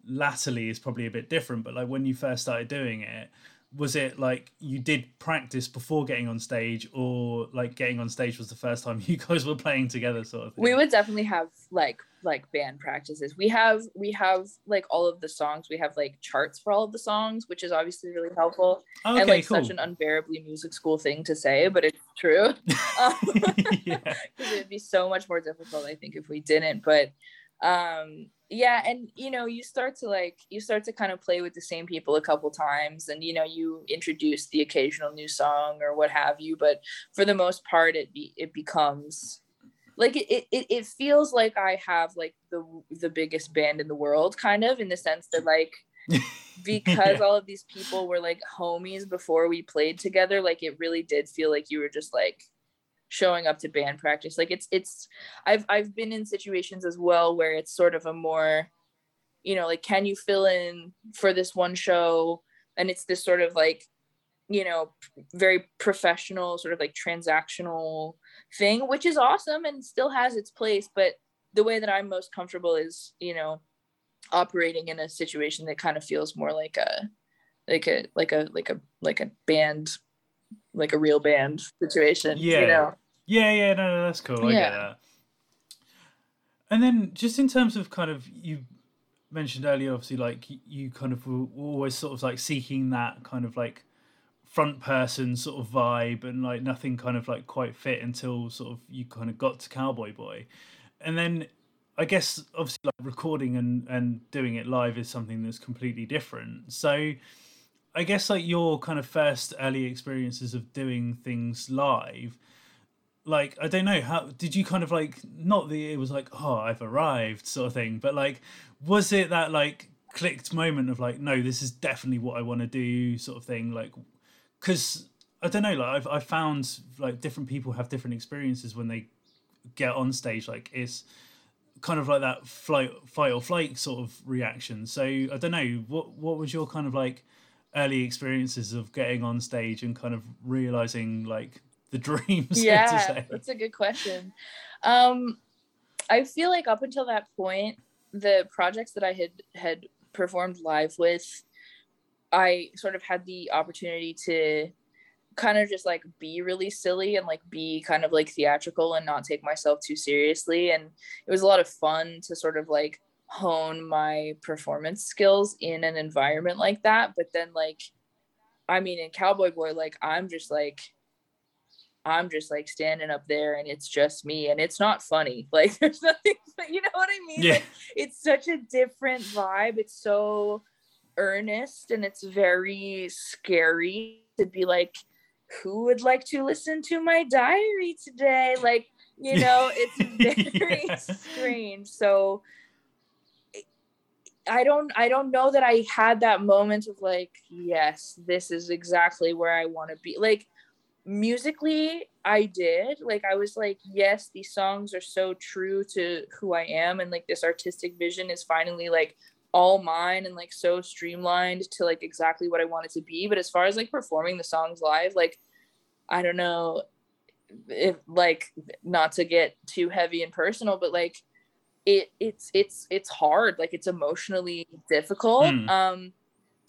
latterly is probably a bit different, but like when you first started doing it, was it like you did practice before getting on stage or like getting on stage was the first time you guys were playing together sort of thing? we would definitely have like like band practices we have we have like all of the songs we have like charts for all of the songs which is obviously really helpful okay, and like cool. such an unbearably music school thing to say but it's true um, yeah. because it'd be so much more difficult i think if we didn't but um yeah and you know you start to like you start to kind of play with the same people a couple times and you know you introduce the occasional new song or what have you but for the most part it be it becomes like it, it it feels like i have like the the biggest band in the world kind of in the sense that like because Yeah. all of these people were like homies before we played together like it really did feel like you were just like showing up to band practice. Like it's it's i've i've been in situations as well where it's sort of a more you know like can you fill in for this one show? And it's this sort of like you know very professional sort of like transactional thing which is awesome and still has its place. But the way that i'm most comfortable is you know operating in a situation that kind of feels more like a like a like a like a like a band like a real band situation Yeah. you know Yeah, yeah, no, no, that's cool. I get Yeah. that. And then just in terms of kind of you mentioned earlier, obviously, like you kind of were always sort of like seeking that kind of like front person sort of vibe, and like nothing kind of like quite fit until sort of you kind of got to Cowboy Boy, and then I guess obviously like recording and and doing it live is something that's completely different. So. I guess like your kind of first early experiences of doing things live, like I don't know how did you kind of like not that it was like oh I've arrived sort of thing, but like was it that like clicked moment of like no this is definitely what I want to do sort of thing? Like because I don't know like I've I found like different people have different experiences when they get on stage like it's kind of like that flight fight or flight sort of reaction. So I don't know what what was your kind of like early experiences of getting on stage and kind of realizing like the dream so to yeah that's a good question. Um i feel like up until that point the projects that i had had performed live with i sort of had the opportunity to kind of just like be really silly and like be kind of like theatrical and not take myself too seriously. And it was a lot of fun to sort of like hone my performance skills in an environment like that but then like i mean in cowboy boy like i'm just like I'm just like standing up there and it's just me and it's not funny. Like there's nothing, you know what I mean? Yeah. Like it's such a different vibe. It's so earnest and it's very scary to be like, who would like to listen to my diary today? Like, you know, it's very Yeah. strange. So I don't I don't know that I had that moment of like, yes, this is exactly where I want to be. Like musically i did like i was like yes these songs are so true to who i am and like this artistic vision is finally like all mine and like so streamlined to like exactly what i want it to be but as far as like performing the songs live like i don't know if like not to get too heavy and personal but like it it's it's it's hard like it's emotionally difficult Hmm. um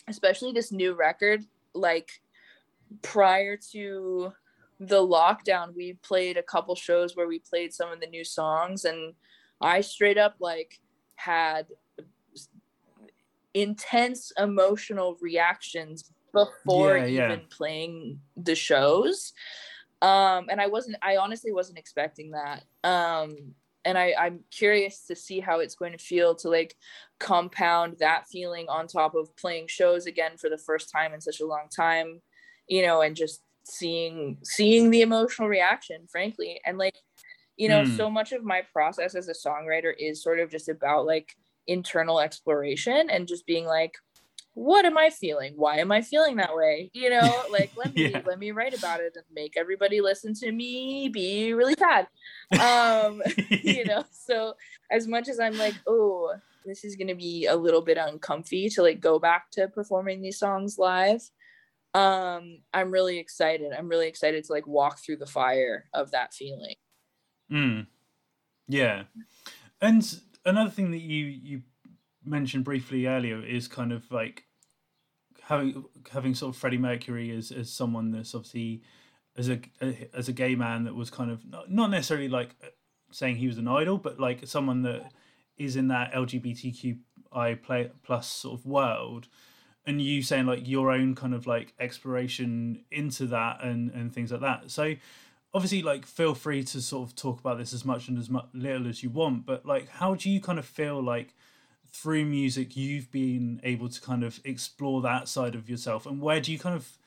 especially this new record like prior to the lockdown we played a couple shows where we played some of the new songs and i straight up like had intense emotional reactions before Yeah, yeah. even playing the shows um and i wasn't i honestly wasn't expecting that um and I, I'm curious to see how it's going to feel to like compound that feeling on top of playing shows again for the first time in such a long time you know and just seeing seeing the emotional reaction frankly and like you know Hmm. so much of my process as a songwriter is sort of just about like internal exploration and just being like what am i feeling? Why am i feeling that way? You know like let me Yeah. let me write about it and make everybody listen to me be really sad. Um you know so as much as i'm like oh this is going to be a little bit uncomfy to like go back to performing these songs live um i'm really excited. I'm really excited to like walk through the fire of that feeling. Mm. yeah. And another thing that you you mentioned briefly earlier is kind of like having having sort of Freddie Mercury as as someone that's obviously as a, as a gay man that was kind of not, not necessarily like saying he was an idol, but like someone that is in that LGBTQI play, plus sort of world, and you saying like your own kind of like exploration into that and and things like that. So obviously like feel free to sort of talk about this as much and as much little as you want, but like how do you kind of feel like through music you've been able to kind of explore that side of yourself. And where do you kind of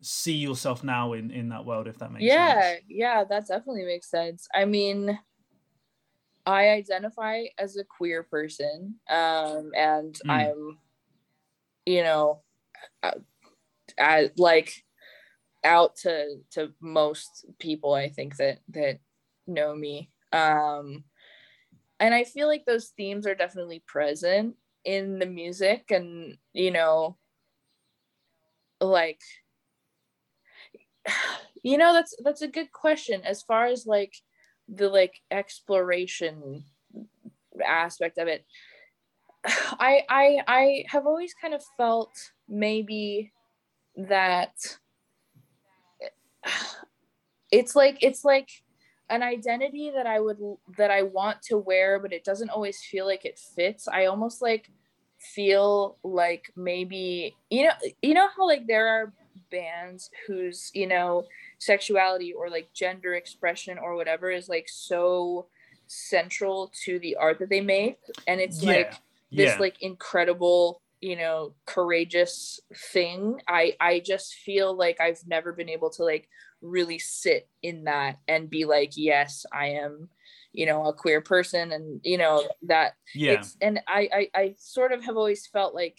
see yourself now in in that world if that makes yeah, sense? yeah yeah that definitely makes sense. I mean i identify as a queer person um and Mm. i'm you know uh, I, like out to to most people i think that that know me. Um and i feel like those themes are definitely present in the music and you know like you know that's that's a good question as far as like the like exploration aspect of it. I i i have always kind of felt maybe that it's like it's like an identity that i would that i want to wear but it doesn't always feel like it fits. I almost like feel like maybe you know you know how like there are bands whose you know sexuality or like gender expression or whatever is like so central to the art that they make and it's Yeah. like this yeah. like incredible you know courageous thing. I i just feel like i've never been able to like really sit in that and be like yes i am you know a queer person and you know that yeah. it's and I, I i sort of have always felt like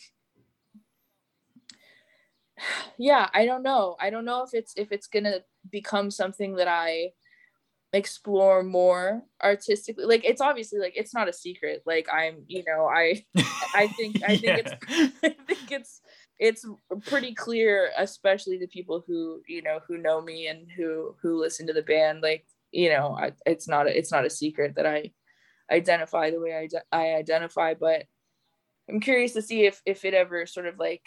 yeah i don't know. I don't know if it's if it's gonna become something that i explore more artistically. Like it's obviously like it's not a secret. Like i'm you know i I think- I think it's- i think it's it's pretty clear especially the people who you know who know me and who who listen to the band like you know I, it's not a, it's not a secret that i identify the way I, ide- I identify but i'm curious to see if if it ever sort of like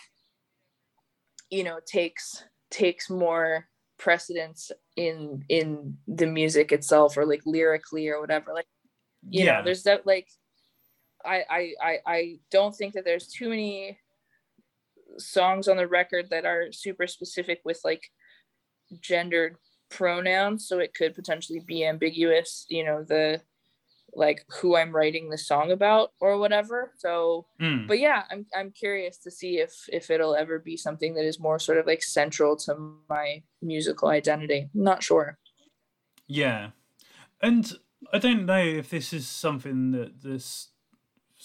you know takes takes more precedence in in the music itself or like lyrically or whatever like you Yeah. know there's that like I, I i i don't think that there's too many songs on the record that are super specific with like gendered pronouns so it could potentially be ambiguous you know the like who i'm writing the song about or whatever. So Mm. but yeah i'm i'm curious to see if if it'll ever be something that is more sort of like central to my musical identity. Not sure. Yeah, and I don't know if this is something that this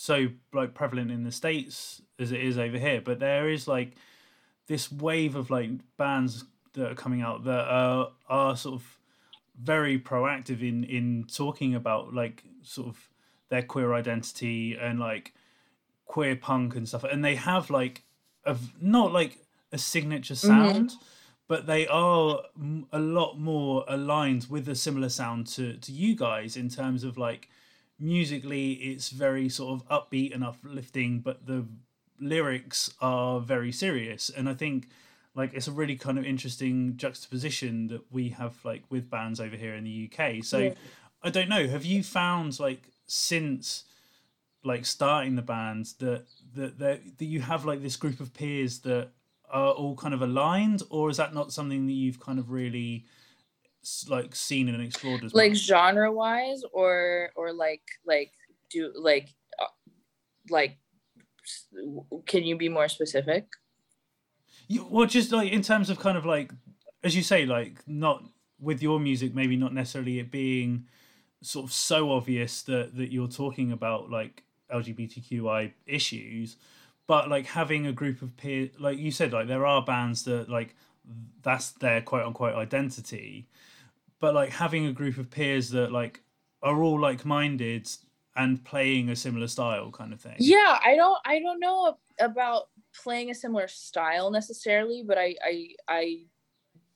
so like prevalent in the states as it is over here, but there is like this wave of like bands that are coming out that are are sort of very proactive in in talking about like sort of their queer identity and like queer punk and stuff, and they have like a not like a signature mm-hmm. sound but they are a lot more aligned with a similar sound to to you guys in terms of like musically it's very sort of upbeat and uplifting but the lyrics are very serious and i think like it's a really kind of interesting juxtaposition that we have like with bands over here in the uk so Yeah. i don't know have you found like since like starting the bands that that that, that you have like this group of peers that are all kind of aligned or is that not something that you've kind of really like seen and explored as like much? genre wise or or like like do like uh, like can you be more specific You, well, just like in terms of kind of like, as you say, like not with your music, maybe not necessarily it being sort of so obvious that that you're talking about like LGBTQI issues, but like having a group of peers, like you said, like there are bands that like that's their quote unquote identity, but like having a group of peers that like are all like minded and playing a similar style kind of thing. yeah i don't i don't know about playing a similar style necessarily, but I I I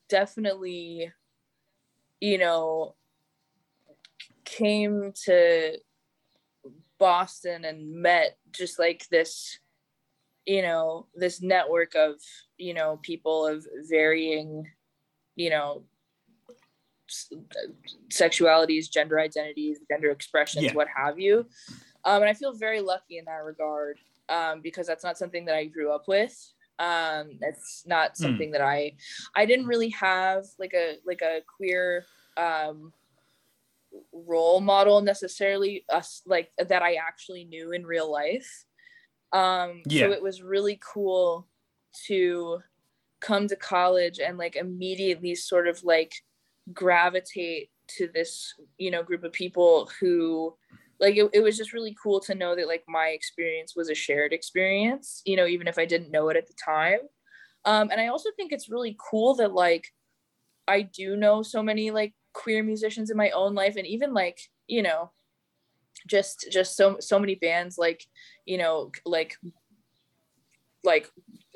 definitely you know came to Boston and met just like this you know this network of you know people of varying you know sexualities gender identities gender expressions yeah. what have you um, and i feel very lucky in that regard um, because that's not something that i grew up with um, it's not hmm. something mm. that i i didn't really have like a like a queer um, role model necessarily us like that i actually knew in real life um, yeah. So it was really cool to come to college and like immediately sort of like gravitate to this, you know, group of people who like it, it was just really cool to know that like my experience was a shared experience, you know, even if I didn't know it at the time. Um, and I also think it's really cool that like I do know so many like queer musicians in my own life and even like, you know, just just so so many bands like you know like like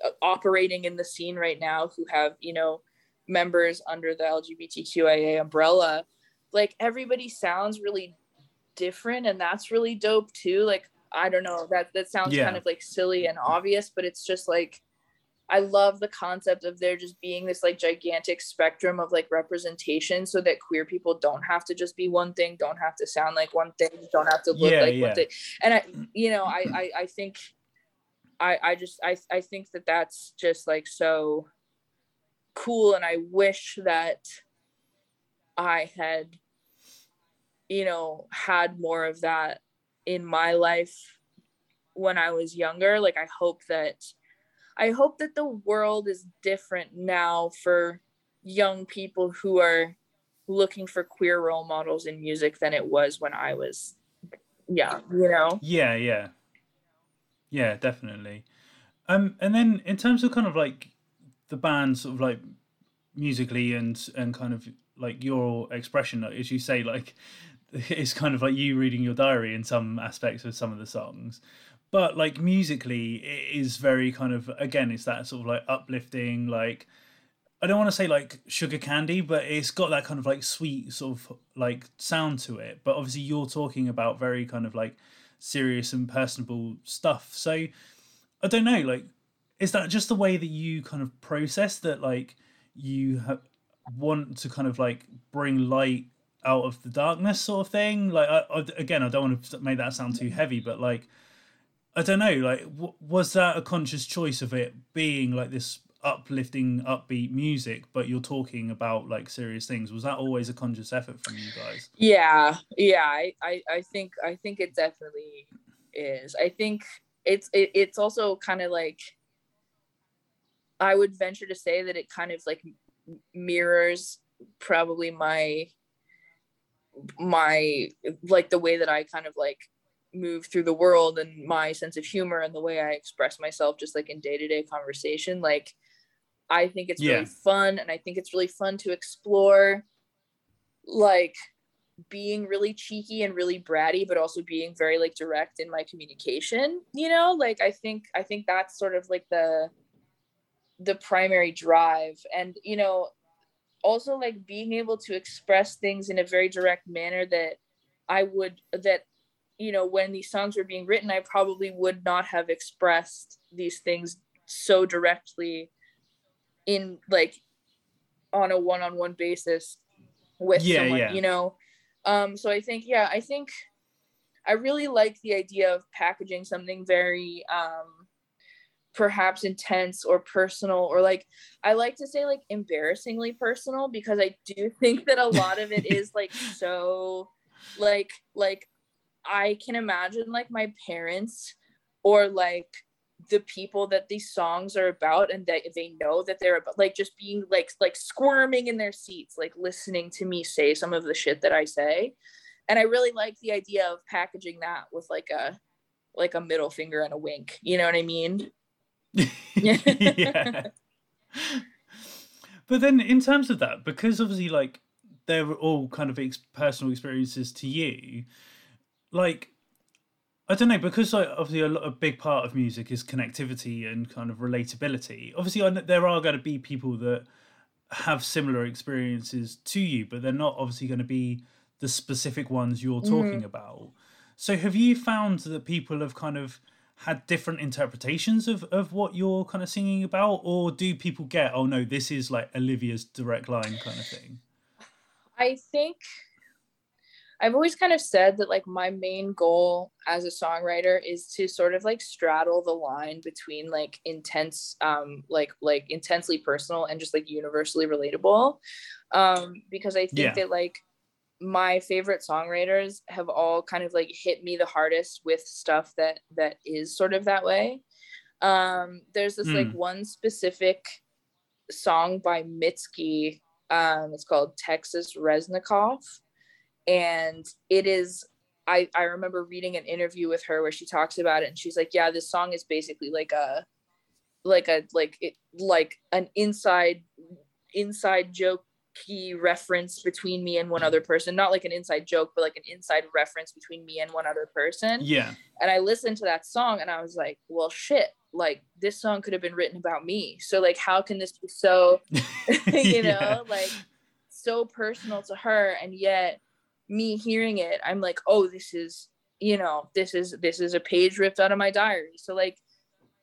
uh, operating in the scene right now who have you know members under the lgbtqia umbrella like everybody sounds really different and that's really dope too like i don't know that that sounds yeah. kind of like silly and obvious but it's just like I love the concept of there just being this like gigantic spectrum of like representation so that queer people don't have to just be one thing, don't have to sound like one thing, don't have to look yeah, like yeah. one thing. And I, you know, I, I, I think, I, I just, I, I think that that's just like so cool. And I wish that I had, you know, had more of that in my life when I was younger. Like, I hope that, I hope that the world is different now for young people who are looking for queer role models in music than it was when I was yeah you know? Yeah, yeah. Yeah, definitely. Um and then in terms of kind of like the band sort of like musically and and kind of like your expression as you say like it's kind of like you reading your diary in some aspects of some of the songs. But like musically it is very kind of again it's that sort of like uplifting like i don't want to say like sugar candy but it's got that kind of like sweet sort of like sound to it. But obviously you're talking about very kind of like serious and personable stuff. So i don't know like is that just the way that you kind of process that like you ha- want to kind of like bring light out of the darkness sort of thing like I, I, again i don't want to make that sound too heavy but like I don't know. Like, w- was that a conscious choice of it being like this uplifting, upbeat music, but you're talking about like serious things? Was that always a conscious effort from you guys? Yeah, yeah. I, I, I think, I think it definitely is. I think it's, it, it's also kind of like, I would venture to say that it kind of like mirrors probably my my like the way that I kind of like move through the world and my sense of humor and the way I express myself just like in day-to-day conversation like I think it's yeah. really fun and I think it's really fun to explore like being really cheeky and really bratty but also being very like direct in my communication you know like I think I think that's sort of like the the primary drive and you know also like being able to express things in a very direct manner that I would that you know, when these songs were being written, I probably would not have expressed these things so directly in like on a one-on-one basis with yeah, someone, yeah. you know. Um, so I think, yeah, I think I really like the idea of packaging something very um perhaps intense or personal or like I like to say like embarrassingly personal because I do think that a lot of it is like so like like I can imagine like my parents or like the people that these songs are about and that they know that they're about like just being like like squirming in their seats like listening to me say some of the shit that I say. And I really like the idea of packaging that with like a like a middle finger and a wink you know what I mean yeah but then in terms of that because obviously like they're all kind of ex- personal experiences to you like I don't know because like, obviously a, lot, a big part of music is connectivity and kind of relatability. Obviously, I know there are going to be people that have similar experiences to you, but they're not obviously going to be the specific ones you're talking Mhm. about. So, have you found that people have kind of had different interpretations of, of what you're kind of singing about, or do people get, oh no, this is like Olivia's direct line kind of thing? I think I've always kind of said that like my main goal as a songwriter is to sort of like straddle the line between like intense um like like intensely personal and just like universally relatable um because I think Yeah. that like my favorite songwriters have all kind of like hit me the hardest with stuff that that is sort of that way um there's this like Mm. one specific song by Mitski um it's called Texas Reznikoff and it is I I remember reading an interview with her where she talks about it and she's like yeah this song is basically like a like a like it like an inside inside joke key reference between me and one other person not like an inside joke but like an inside reference between me and one other person Yeah. and I listened to that song and I was like, well, shit, like this song could have been written about me. So like, how can this be so, you know, Yeah. like so personal to her, and yet me hearing it, I'm like, oh, this is, you know, this is this is a page ripped out of my diary. So like,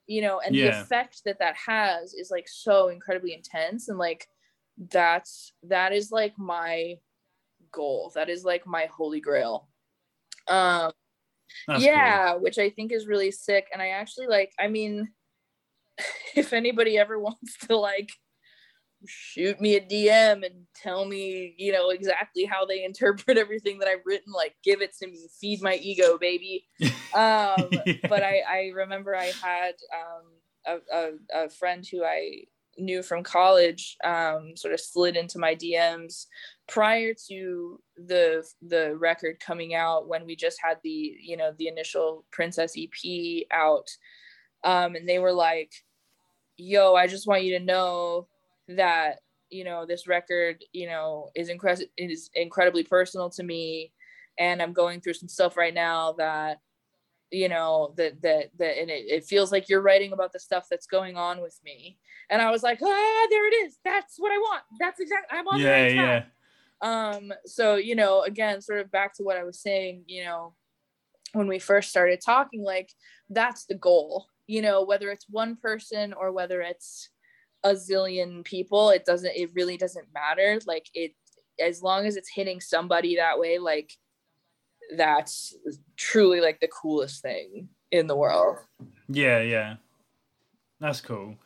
you know, and the effect that that has is like so incredibly intense, and like that's that is like my goal. That is like my holy grail. Um That's cool. yeah which i think is really sick and i actually like i mean if anybody ever wants to like shoot me a dm and tell me you know exactly how they interpret everything that i've written like give it to me feed my ego baby um Yeah. but i i remember i had um a, a, a friend who i knew from college um sort of slid into my dms prior to the the record coming out when we just had the you know the initial princess ep out. Um and they were like yo i just want you to know that you know this record you know is incre- is incredibly personal to me. And i'm going through some stuff right now that you know that that that and it, it feels like you're writing about the stuff that's going on with me. And i was like ah there it is. That's what i want. That's exactly i'm on the yeah, right track. yeah. um so you know again sort of back to what i was saying you know when we first started talking like that's the goal. You know whether it's one person or whether it's a zillion people it doesn't it really doesn't matter. Like it as long as it's hitting somebody that way like that's truly like the coolest thing in the world Yeah, yeah. That's cool.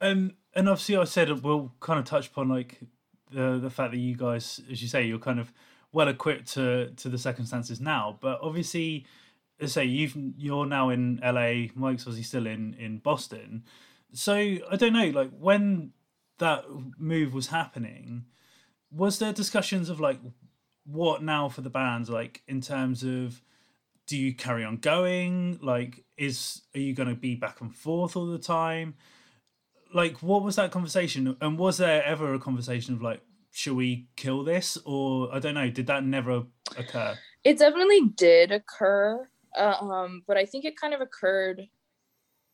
Um, and obviously, I said we'll kind of touch upon like the the fact that you guys, as you say, you're kind of well equipped to to the circumstances now. But obviously, as I say you've you're now in LA. Mike's obviously still in in Boston. So I don't know, like when that move was happening, was there discussions of like what now for the band, like in terms of do you carry on going? Like is are you going to be back and forth all the time? Like what was that conversation? And was there ever a conversation of like should we kill this? Or i don't know did that never occur? It definitely did occur uh, um but i think it kind of occurred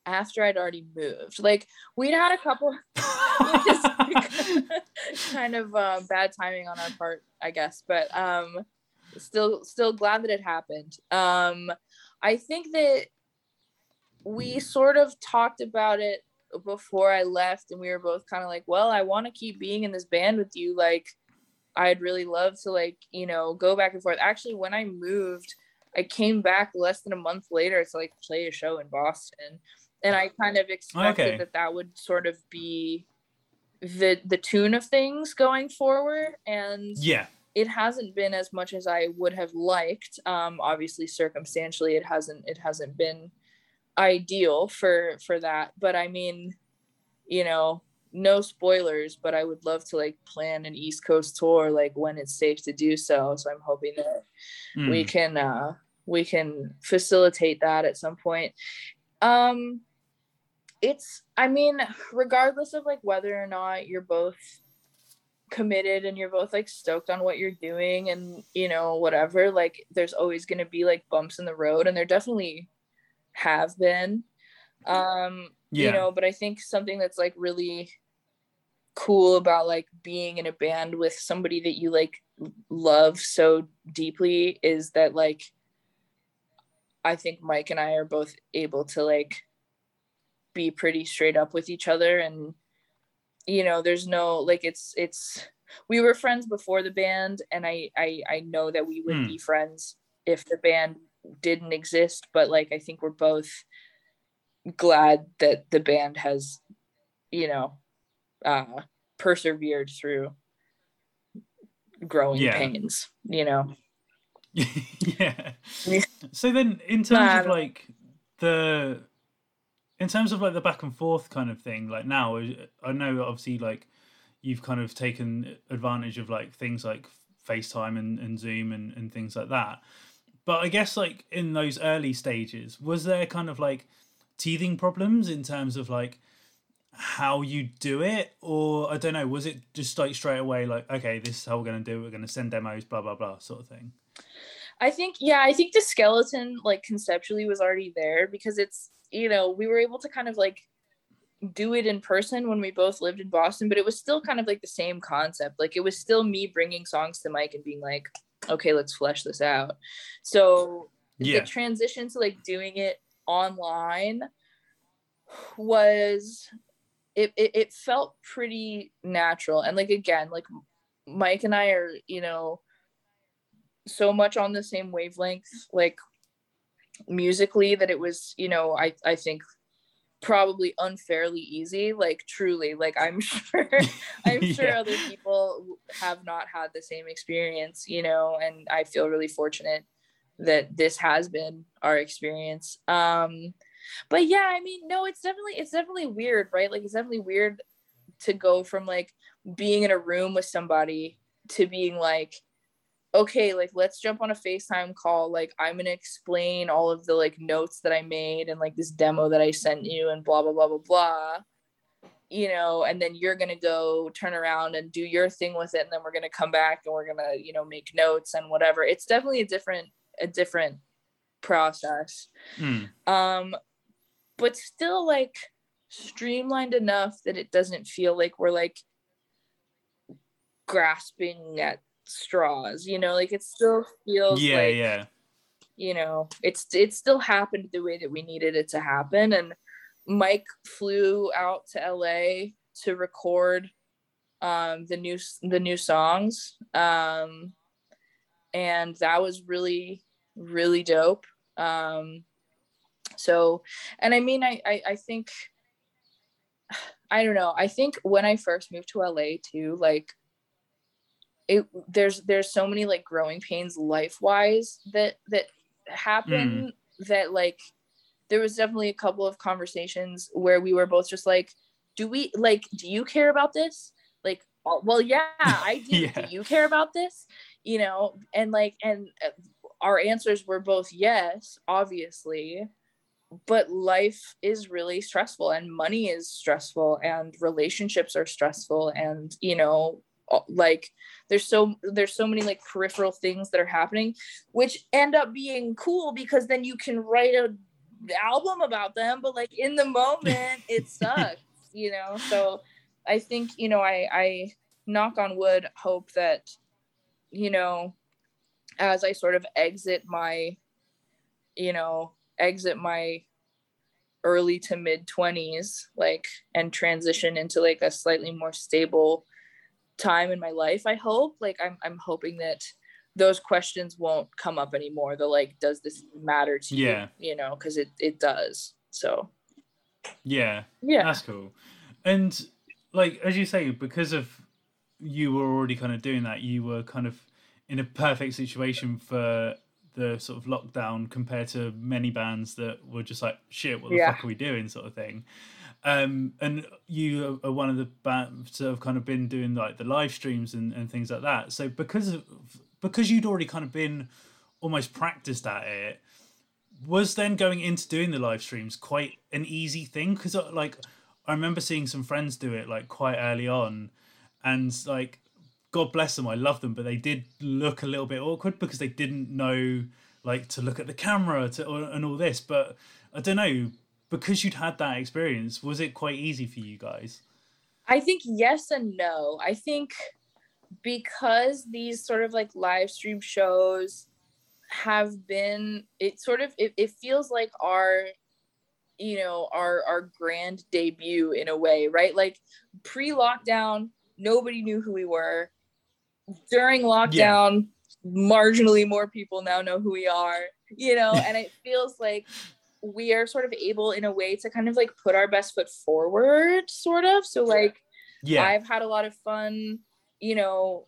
after i'd already moved. Like we'd had a couple kind of uh, bad timing on our part i guess but um still still glad that it happened. Um i think that we sort of talked about it before i left and we were both kind of like well i want to keep being in this band with you like i'd really love to like you know go back and forth. Actually when i moved i came back less than a month later to like play a show in boston and i kind of expected Okay. that that would sort of be the the tune of things going forward and yeah it hasn't been as much as I would have liked. Um, obviously, circumstantially, it hasn't it hasn't been ideal for for that. But I mean, you know, no spoilers. But I would love to like plan an East Coast tour like when it's safe to do so. So I'm hoping that Hmm. we can uh, we can facilitate that at some point. Um, it's I mean, regardless of like whether or not you're both committed and you're both like stoked on what you're doing and you know whatever like there's always going to be like bumps in the road and there definitely have been um Yeah. you know but i think something that's like really cool about like being in a band with somebody that you like love so deeply is that like i think mike and i are both able to like be pretty straight up with each other and you know there's no like it's it's we were friends before the band and i i, I know that we would Hmm. be friends if the band didn't exist but like i think we're both glad that the band has you know uh persevered through growing Yeah. pains you know yeah. Yeah. So then, in terms Nah, of like the, in terms of like the back and forth kind of thing, like now, I know obviously like you've kind of taken advantage of like things like FaceTime and, and Zoom and, and things like that. But I guess like in those early stages, was there kind of like teething problems in terms of like how you do it, or I don't know, was it just like straight away like okay, this is how we're gonna do it, we're gonna send demos, blah blah blah, sort of thing. I think yeah, I think the skeleton like conceptually was already there because it's you know, we were able to kind of like do it in person when we both lived in Boston, but it was still kind of like the same concept. Like it was still me bringing songs to Mike and being like, okay, let's flesh this out. So Yeah. the transition to like doing it online was it, it it felt pretty natural and like again like mike and i are you know so much on the same wavelength like musically that it was you know i i think probably unfairly easy like truly like i'm sure i'm sure Yeah. other people have not had the same experience you know and i feel really fortunate that this has been our experience um but yeah i mean no it's definitely it's definitely weird right like it's definitely weird to go from like being in a room with somebody to being like okay like let's jump on a facetime call like i'm gonna explain all of the like notes that i made and like this demo that i sent you and blah blah blah blah blah you know and then you're gonna go turn around and do your thing with it and then we're gonna come back and we're gonna you know make notes and whatever it's definitely a different a different process Mm. um but still like streamlined enough that it doesn't feel like we're like grasping at straws you know like it still feels Yeah, like yeah. you know it's it still happened the way that we needed it to happen. And mike flew out to la to record um the new the new songs. Um and that was really really dope. Um so and i mean i i, I think i don't know. I think when i first moved to la too like it there's there's so many like growing pains life wise that that happen that like there was definitely a couple of conversations where we were both just like do we like do you care about this? Like "Oh, well yeah i do. Yeah. do you care about this? You know and like and uh, our answers were both yes obviously but life is really stressful and money is stressful and relationships are stressful and you know like there's so there's so many like peripheral things that are happening which end up being cool because then you can write a album about them but like in the moment it sucks you know? So i think you know i i knock on wood hope that you know as i sort of exit my you know exit my early to mid 20s like and transition into like a slightly more stable time in my life i hope like i'm, I'm hoping that those questions won't come up anymore the like does this matter to Yeah. you you know because it it does so Yeah. yeah That's cool. And like as you say, because of you were already kind of doing that, you were kind of in a perfect situation for the sort of lockdown compared to many bands that were just like, shit, what the Yeah. fuck are we doing, sort of thing. Um, and you are one of the bands that have kind of been doing like the live streams and, and things like that. So because of because you'd already kind of been almost practiced at it, was then going into doing the live streams quite an easy thing because like i remember seeing some friends do it like quite early on and like God bless them, I love them, but they did look a little bit awkward because they didn't know like to look at the camera to, and all this. But I don't know because you'd had that experience. Was it quite easy for you guys? I think yes and no. I think because these sort of like live stream shows have been it sort of it, it feels like our you know our our grand debut in a way right like pre-lockdown nobody knew who we were during lockdown yeah. marginally more people now know who we are you know and it feels like we are sort of able in a way to kind of like put our best foot forward sort of. So like yeah. I've had a lot of fun you know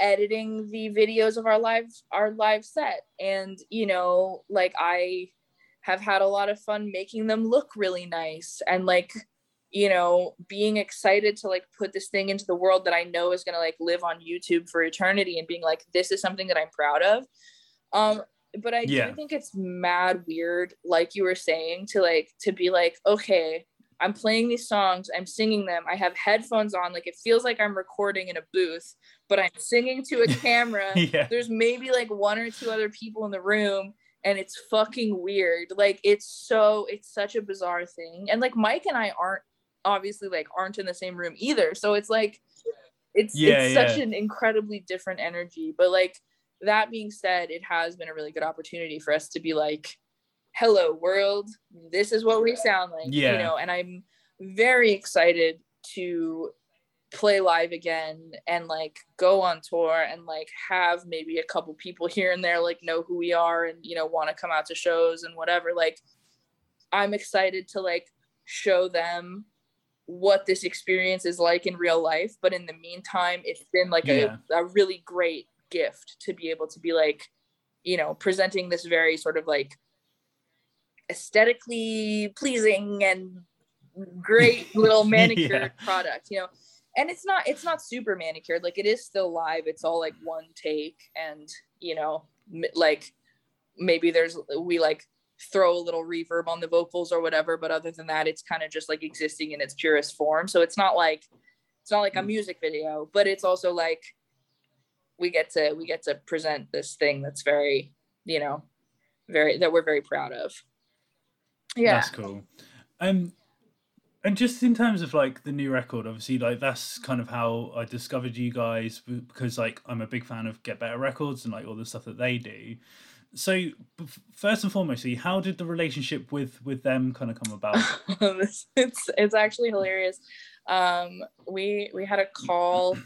editing the videos of our live our live set. And you know like i have had a lot of fun making them look really nice and like you know being excited to like put this thing into the world that i know is going to like live on youtube for eternity and being like this is something that i'm proud of. Um but i yeah. do think it's mad weird like you were saying to like to be like okay i'm playing these songs i'm singing them i have headphones on like it feels like i'm recording in a booth but i'm singing to a camera yeah. there's maybe like one or two other people in the room and it's fucking weird like it's so it's such a bizarre thing and like mike and i aren't obviously like aren't in the same room either so it's like it's yeah, it's yeah. such an incredibly different energy but like that being said it has been a really good opportunity for us to be like hello world this is what we sound like yeah. you know and i'm very excited to play live again and like go on tour and like have maybe a couple people here and there like know who we are and you know want to come out to shows and whatever like i'm excited to like show them what this experience is like in real life but in the meantime it's been like yeah. a, a really great gift to be able to be like you know presenting this very sort of like aesthetically pleasing and great little manicured yeah. product you know and it's not it's not super manicured like it is still live it's all like one take and you know like maybe there's we like throw a little reverb on the vocals or whatever but other than that it's kind of just like existing in its purest form so it's not like it's not like a mm. music video but it's also like we get to we get to present this thing that's very you know very that we're very proud of. Yeah. that's cool. Um and just in terms of like the new record obviously like that's kind of how i discovered you guys because like i'm a big fan of get better records and like all the stuff that they do. So first and foremostly how did the relationship with with them kind of come about? It's it's actually hilarious. Um we we had a call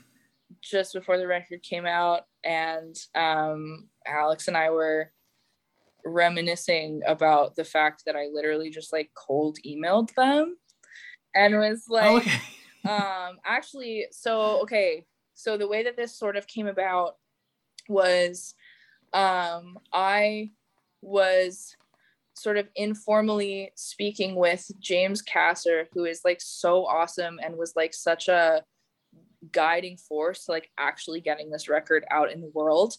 just before the record came out and um alex and i were reminiscing about the fact that i literally just like cold emailed them and was oh, like oh, okay. um actually so okay so the way that this sort of came about was um i was sort of informally speaking with James Kasser, who is like so awesome and was like such a guiding force to like actually getting this record out in the world.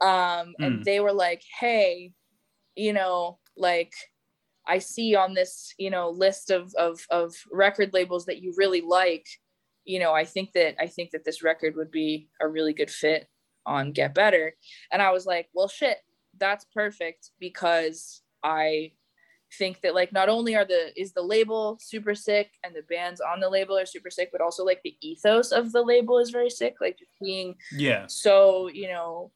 Um, and hmm. they were like, hey, you know, like I see on this, you know, list of, of, of record labels that you really like, you know, I think that, I think that this record would be a really good fit on Get Better. And I was like, well, shit, that's perfect because I think that like not only are the is the label super sick and the bands on the label are super sick but also like the ethos of the label is very sick like just being yeah. so you know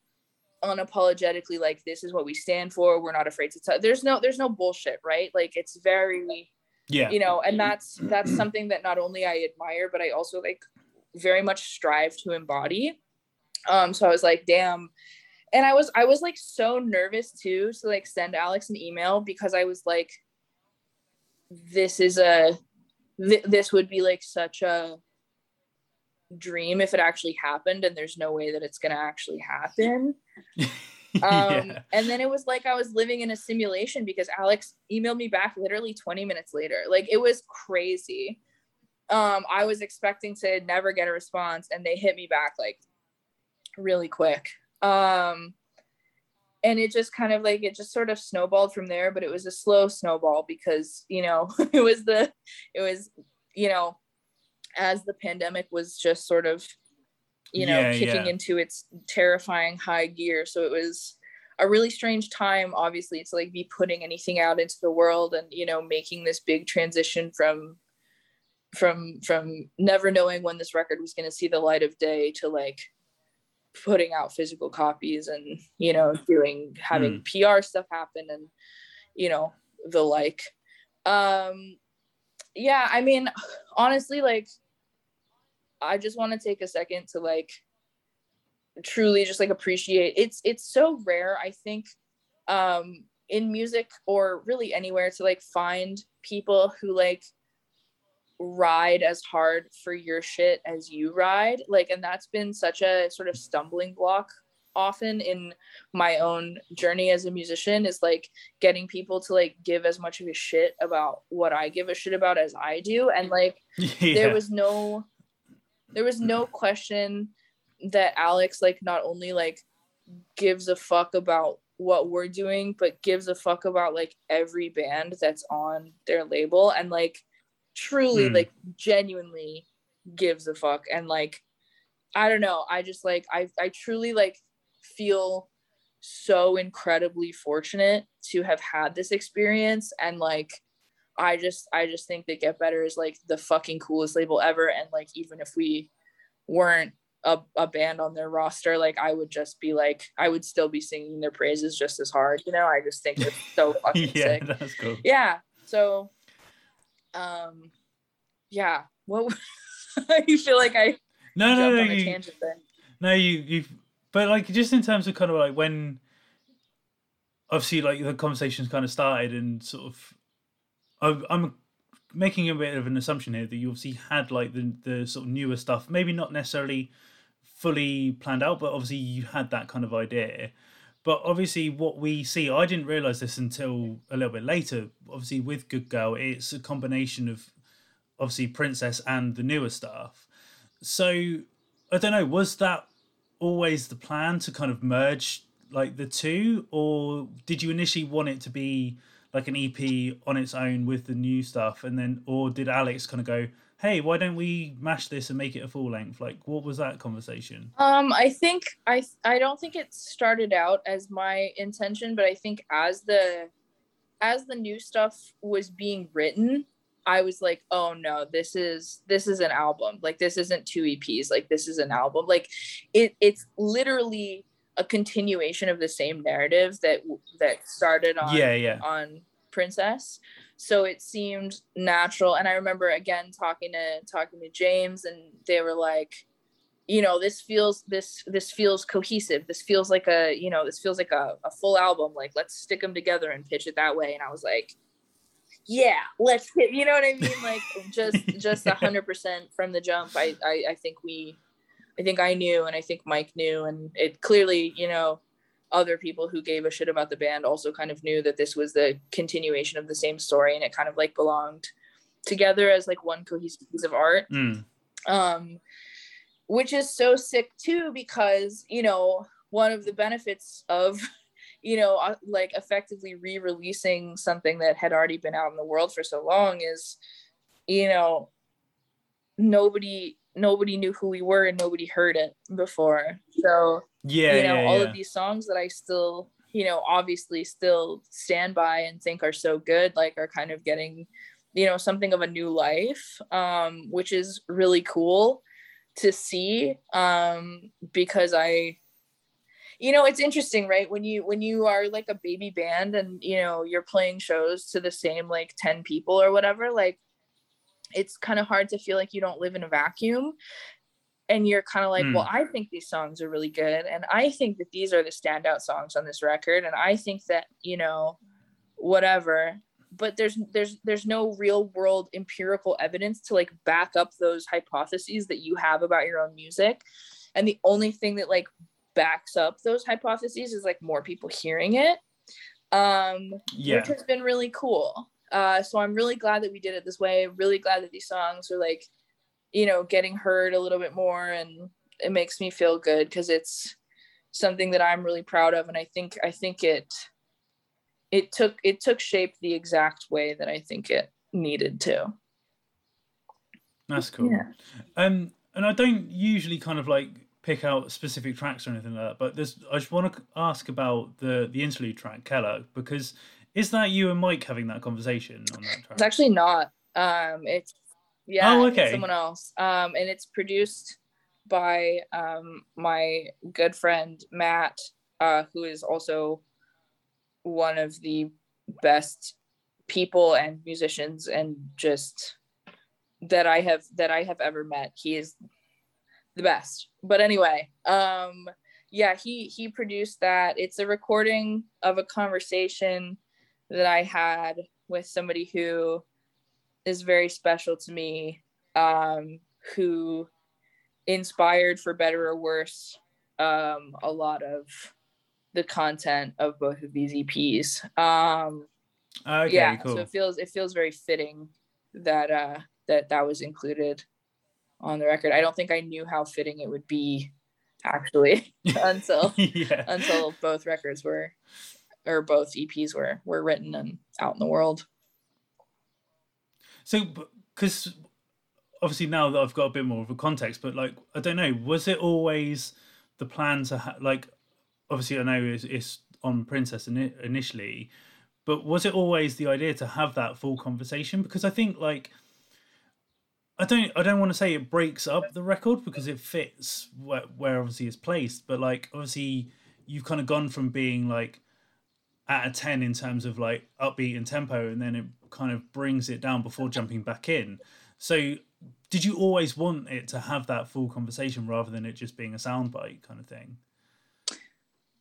unapologetically like this is what we stand for we're not afraid to tell there's no there's no bullshit right? Like it's very yeah. you know and that's that's something that not only i admire but i also like very much strive to embody. Um so i was like damn and i was i was like so nervous too to like send alex an email because i was like this is a th- this would be like such a dream if it actually happened and there's no way that it's going to actually happen. Um, yeah. and then it was like i was living in a simulation because alex emailed me back literally 20 minutes later. Like it was crazy. Um, i was expecting to never get a response and they hit me back like really quick um, and it just kind of like it just sort of snowballed from there but it was a slow snowball because you know it was the it was you know as the pandemic was just sort of you know Yeah, kicking yeah. into its terrifying high gear so it was a really strange time obviously to like be putting anything out into the world and you know making this big transition from from from never knowing when this record was going to see the light of day to like putting out physical copies and you know doing having pr stuff happen and you know the like. Um yeah i mean honestly like i just want to take a second to like truly just like appreciate it's it's so rare i think um in music or really anywhere to like find people who like ride as hard for your shit as you ride like and that's been such a sort of stumbling block often in my own journey as a musician is like getting people to like give as much of a shit about what I give a shit about as I do and like yeah. there was no there was no question that Alex like not only like gives a fuck about what we're doing but gives a fuck about like every band that's on their label and like truly Hmm. like genuinely gives a fuck. And like I don't know. I just like I I truly like feel so incredibly fortunate to have had this experience. And like I just I just think that Get Better is like the fucking coolest label ever. And like even if we weren't a, a band on their roster like I would just be like I would still be singing their praises just as hard. You know I just think it's so fucking yeah, sick. that's cool. yeah. So um yeah what you feel like I No, no, no. You, no, you, you. But like, just in terms of kind of like when, obviously, like the conversations kind of started, and sort of, I'm, I'm making a bit of an assumption here that you obviously had like the the sort of newer stuff, maybe not necessarily fully planned out, but obviously you had that kind of idea. But obviously, what we see, I didn't realize this until a little bit later. Obviously, with Good Girl, it's a combination of obviously Princess and the newer stuff. So I don't know, was that always the plan to kind of merge like the two, or did you initially want it to be like an EP on its own with the new stuff, and then, or did Alex kind of go, "Hey, why don't we mash this and make it a full length?" Like, what was that conversation? Um, I think I I don't think it started out as my intention, but I think as the as the new stuff was being written, I was like, oh no, this is this is an album. Like this isn't two EPs. Like this is an album. Like it it's literally a continuation of the same narrative that that started on yeah, yeah, on Princess. So it seemed natural. And I remember again talking to talking to James and they were like, you know, this feels this this feels cohesive. This feels like a, you know, this feels like a, a full album. Like let's stick them together and pitch it that way. And I was like, yeah, let's hit, you know what I mean? Like just just a hundred percent from the jump. I, I I think we I think I knew and I think Mike knew and it clearly, you know, other people who gave a shit about the band also kind of knew that this was the continuation of the same story and it kind of like belonged together as like one cohesive piece of art Mm. um which is so sick too because you know one of the benefits of you know uh, like effectively re-releasing something that had already been out in the world for so long is you know nobody nobody knew who we were and nobody heard it before so yeah, you know yeah, all yeah. of these songs that i still you know obviously still stand by and think are so good like are kind of getting you know something of a new life um which is really cool to see um because i you know it's interesting right when you when you are like a baby band and you know you're playing shows to the same like 10 people or whatever like it's kind of hard to feel like you don't live in a vacuum and you're kind of like Hmm. well i think these songs are really good and i think that these are the standout songs on this record and i think that you know whatever but there's there's there's no real world empirical evidence to like back up those hypotheses that you have about your own music and the only thing that like backs up those hypotheses is like more people hearing it um yeah. which has been really cool. Uh, so I'm really glad that we did it this way. Really glad that these songs are like, you know, getting heard a little bit more, and it makes me feel good because it's something that I'm really proud of, and I think I think it it took it took shape the exact way that I think it needed to. That's cool. Yeah. Um, and I don't usually kind of like pick out specific tracks or anything like that, but there's I just want to ask about the the interlude track Keller because is that you and Mike having that conversation on that track? It's actually not. Um, it's yeah, Oh, okay. someone else. Um, and it's produced by um my good friend Matt, uh, who is also one of the best people and musicians and just that I have that I have ever met. He is the best. But anyway, um yeah, he he produced that. It's a recording of a conversation that I had with somebody who is very special to me, um, who inspired for better or worse um, a lot of the content of both of these EPs. Um, Okay, yeah, cool. so it feels it feels very fitting that uh, that that was included on the record. I don't think I knew how fitting it would be actually until yeah. until both records were or both EPs were were written and out in the world. So, because obviously now that I've got a bit more of a context, but like I don't know, was it always the plan to ha- like? Obviously, I know it's, it's on Princess ini initially, but was it always the idea to have that full conversation? Because I think like. I don't. I don't want to say it breaks up the record because it fits where, where obviously it's placed. But like, obviously, you've kind of gone from being like at a 10 in terms of like upbeat and tempo and then it kind of brings it down before jumping back in so did you always want it to have that full conversation rather than it just being a soundbite kind of thing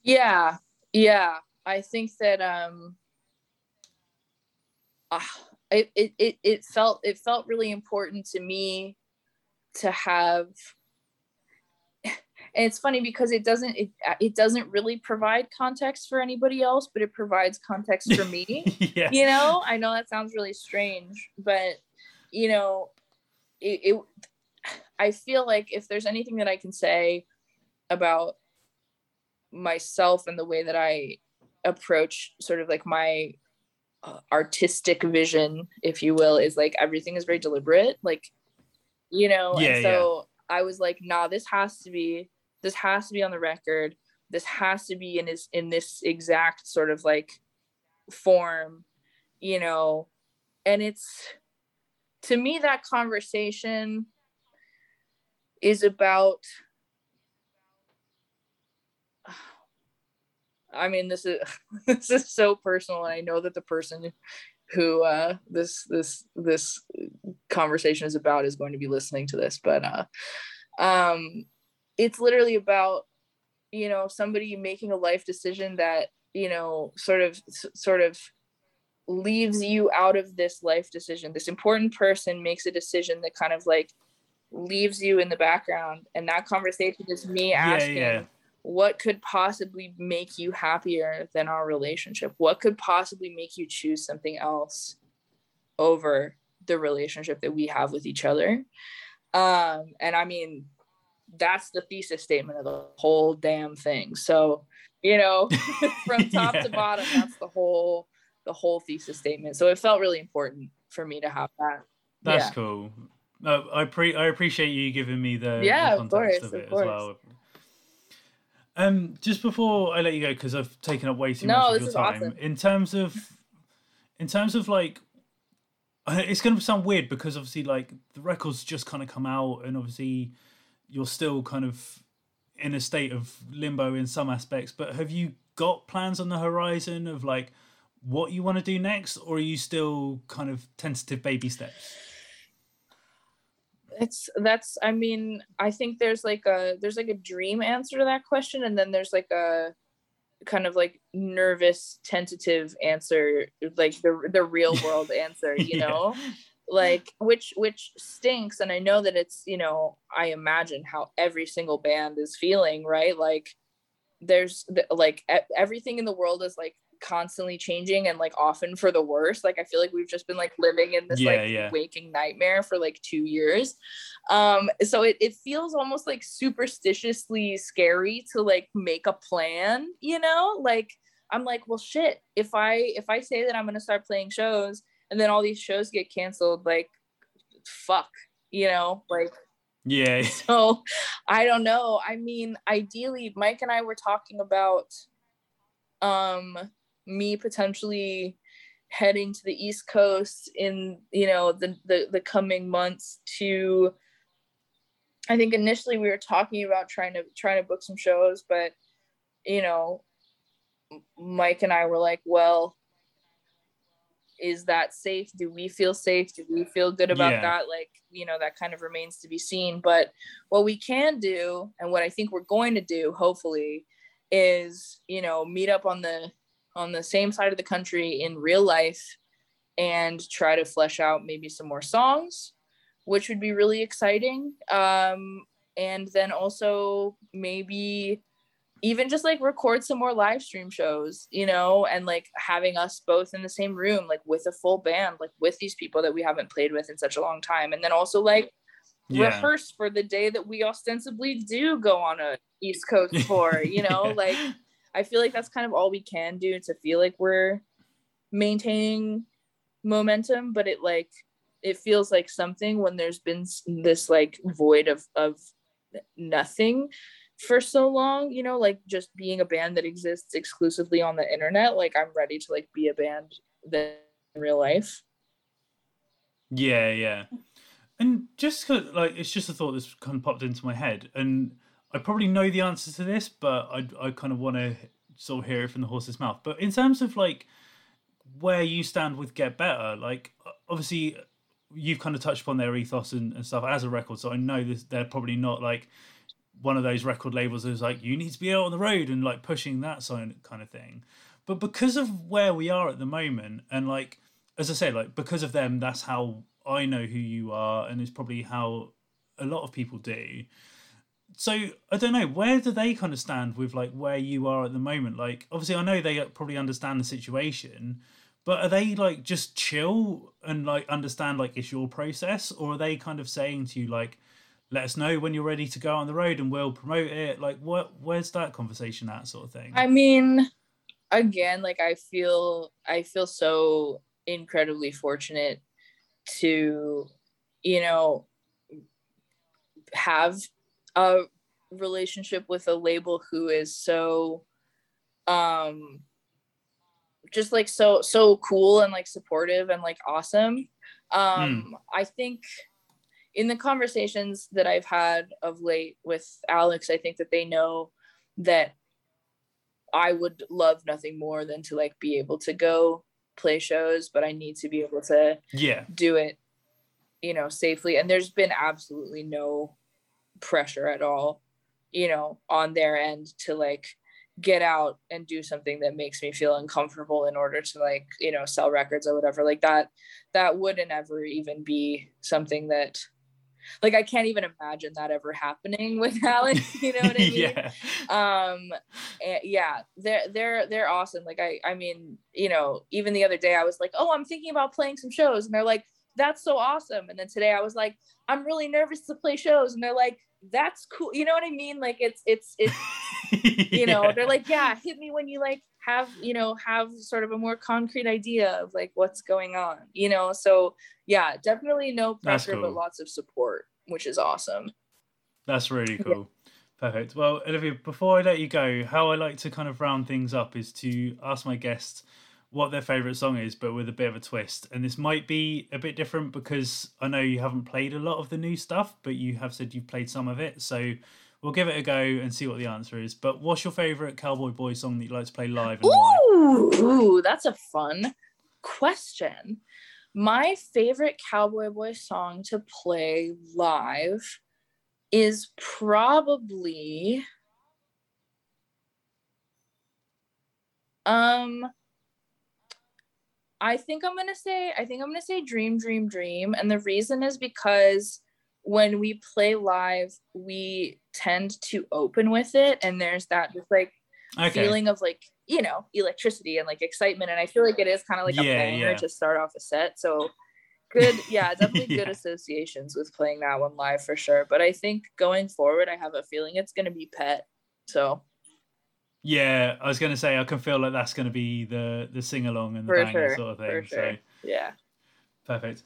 Yeah, yeah. I think that um ah, it, it it it felt it felt really important to me to have and it's funny because it doesn't it, it doesn't really provide context for anybody else but it provides context for me. Yeah you know? I know that sounds really strange but you know it, it i feel like if there's anything that i can say about myself and the way that i approach sort of like my uh, artistic vision if you will is like everything is very deliberate like you know? Yeah, and so i was like nah this has to be this has to be on the record. This has to be in this in this exact sort of like form you know? And it's to me that conversation is about i mean this is this is so personal and i know that the person who uh this this this conversation is about is going to be listening to this but uh um it's literally about you know somebody making a life decision that you know sort of sort of leaves you out of this life decision. This important person makes a decision that kind of like leaves you in the background and that conversation is me Yeah, asking yeah. what could possibly make you happier than our relationship? What could possibly make you choose something else over the relationship that we have with each other? Um and i mean that's the thesis statement of the whole damn thing so you know from top Yeah. to bottom that's the whole the whole thesis statement so it felt really important for me to have that That's Yeah. cool. I pre I appreciate you giving me the, the Yeah, of course, of of it course. as well. Um, just before I let you go, because I've taken up way too No, much of this your is time. awesome. In terms of, in terms of like, it's going to sound weird because obviously like the records just kind of come out, and obviously you're still kind of in a state of limbo in some aspects. But have you got plans on the horizon of like what you want to do next, or are you still kind of tentative baby steps? it's that's i mean i think there's like a there's like a dream answer to that question and then there's like a kind of like nervous tentative answer like the the real world answer you know like which which stinks. And i know that it's you know i imagine how every single band is feeling right? Like there's the, like everything in the world is like constantly changing and like often for the worse. Like i feel like we've just been like living in this Yeah, like yeah. waking nightmare for like two years. Um so it, it feels almost like superstitiously scary to like make a plan you know? Like i'm like well shit. If i if i say that i'm going to start playing shows and then all these shows get canceled like fuck you know like Yeah. So I don't know. I mean, ideally, Mike and I were talking about um me potentially heading to the East Coast in, you know, the the, the coming months to I think initially we were talking about trying to trying to book some shows, but you know, Mike and I were like, well, is that safe? Do we feel safe? Do we feel good about Yeah. that? Like, you know, that kind of remains to be seen. But what we can do, and what I think we're going to do, hopefully, is, you know, meet up on the on the same side of the country in real life and try to flesh out maybe some more songs, which would be really exciting. Um, and then also maybe even just like record some more live stream shows, you know, and like having us both in the same room, like with a full band, like with these people that we haven't played with in such a long time. And then also like Yeah. rehearse for the day that we ostensibly do go on a East Coast tour, you know, Yeah. like I feel like that's kind of all we can do to feel like we're maintaining momentum, but it like it feels like something when there's been this like void of of nothing for so long, you know, like just being a band that exists exclusively on the internet, like I'm ready to like be a band that in real life. Yeah, yeah. And just like it's just a thought that's kind of popped into my head, and I probably know the answer to this, but I I kind of want to sort of hear it from the horse's mouth. But in terms of like where you stand with Get Better, like obviously you've kind of touched upon their ethos and, and stuff as a record, so I know this they're probably not like one of those record labels that's like you need to be out on the road and like pushing that sign kind of thing. But because of where we are at the moment, and like as I say, like because of them, that's how I know who you are, and it's probably how a lot of people do. So I don't know where do they kind of stand with like where you are at the moment. Like obviously, I know they probably understand the situation, but are they like just chill and like understand like it's your process, or are they kind of saying to you like, let us know when you're ready to go on the road and we'll promote it? Like what? Where's that conversation at sort of thing? I mean, again, like I feel I feel so incredibly fortunate to, you know, have a relationship with a label who is so um just like so so cool and like supportive and like awesome. Um I think in the conversations that I've had of late with Alex, I think that they know that I would love nothing more than to like be able to go play shows, but I need to be able to yeah, do it, you know, safely. And there's been absolutely no pressure at all, you know, on their end to like get out and do something that makes me feel uncomfortable in order to like, you know, sell records or whatever. Like that, that wouldn't ever even be something that like I can't even imagine that ever happening with Alex. You know what I mean? yeah, um eh, yeah they're they're they're awesome like i i mean you know even the other day i was like oh i'm thinking about playing some shows and they're like that's so awesome and then today i was like i'm really nervous to play shows and they're like that's cool you know what i mean like it's it's it's you know Yeah. they're like yeah hit me when you like have you know have sort of a more concrete idea of like what's going on you know so yeah definitely no pressure but lots of support which is awesome That's really cool. Perfect. Well, Olivia, before I let you go, how I like to kind of round things up is to ask my guests what their favorite song is, but with a bit of a twist. And this might be a bit different because I know you haven't played a lot of the new stuff, but you have said you've played some of it. So we'll give it a go and see what the answer is. But what's your favorite Cowboy Boy song that you like to play live? Ooh, ooh, that's a fun question. My favorite Cowboy Boy song to play live is probably um I think I'm gonna say I think I'm gonna say Dream Dream Dream, and the reason is because when we play live, we tend to open with it, and there's that just like Okay. feeling of like you know electricity and like excitement and i feel like it is kind of like Yeah, a banger yeah. to start off a set so good yeah definitely good associations with playing that one live for sure but i think going forward i have a feeling it's going to be pet so Yeah, I was going to say I can feel like that's going to be the the sing along and the For banger sure, sort of thing. sure. So yeah Perfect.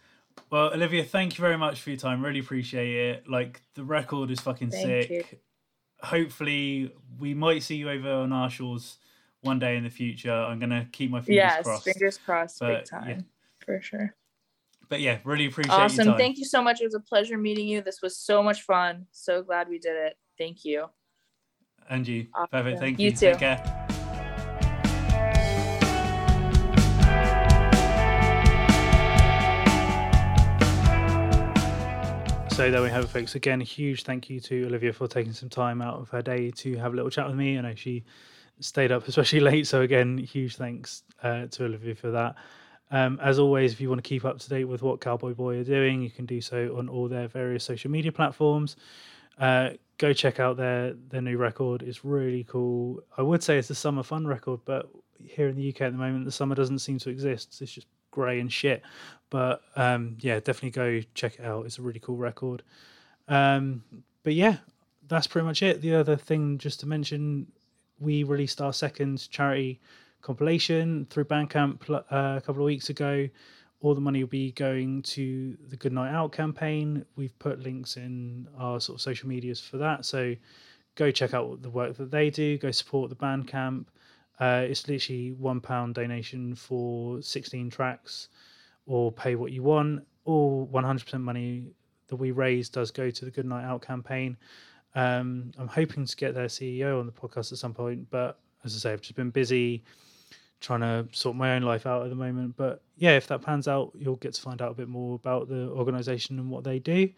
Well, Olivia, thank you very much for your time. Really appreciate it. Like the record is fucking Thank sick. you. Hopefully, we might see you over on our shores one day in the future. I'm gonna keep my fingers yes, crossed. fingers crossed, But, big yeah. time for sure. But yeah, really appreciate your Awesome. Thank you so much. It was a pleasure meeting you. This was so much fun. So glad we did it. Thank you. And you. Awesome. Perfect. Thank You you. too. Take care. So there we have it, folks. Again, huge thank you to Olivia for taking some time out of her day to have a little chat with me. I know she stayed up especially late, so again, huge thanks uh, to Olivia for that. Um, as always, if you want to keep up to date with what Cowboy Boy are doing, you can do so on all their various social media platforms. Uh, go check out their their new record. It's really cool. I would say it's a summer fun record, but here in the UK at the moment, the summer doesn't seem to exist. It's just grey and shit. But um, yeah, definitely go check it out. It's a really cool record. Um, but yeah, that's pretty much it. The other thing just to mention, we released our second charity compilation through Bandcamp uh, a couple of weeks ago. All the money will be going to the Good Night Out campaign. We've put links in our sort of social medias for that. So go check out the work that they do. Go support the Bandcamp. Uh, it's literally one pound donation for 16 tracks, or pay what you want. All 100% money that we raise does go to the Good Night Out campaign. Um, I'm hoping to get their CEO on the podcast at some point, but as I say, I've just been busy trying to sort my own life out at the moment. But yeah, if that pans out, you'll get to find out a bit more about the organization and what they do.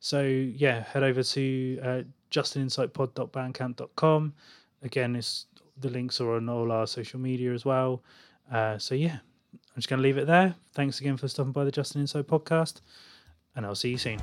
So yeah, head over to uh, justininsightpod.bandcamp.com. Again, it's the links are on all our social media as well. Uh, so yeah, I'm just going to leave it there. Thanks again for stopping by the Justin Insight podcast, and I'll see you soon.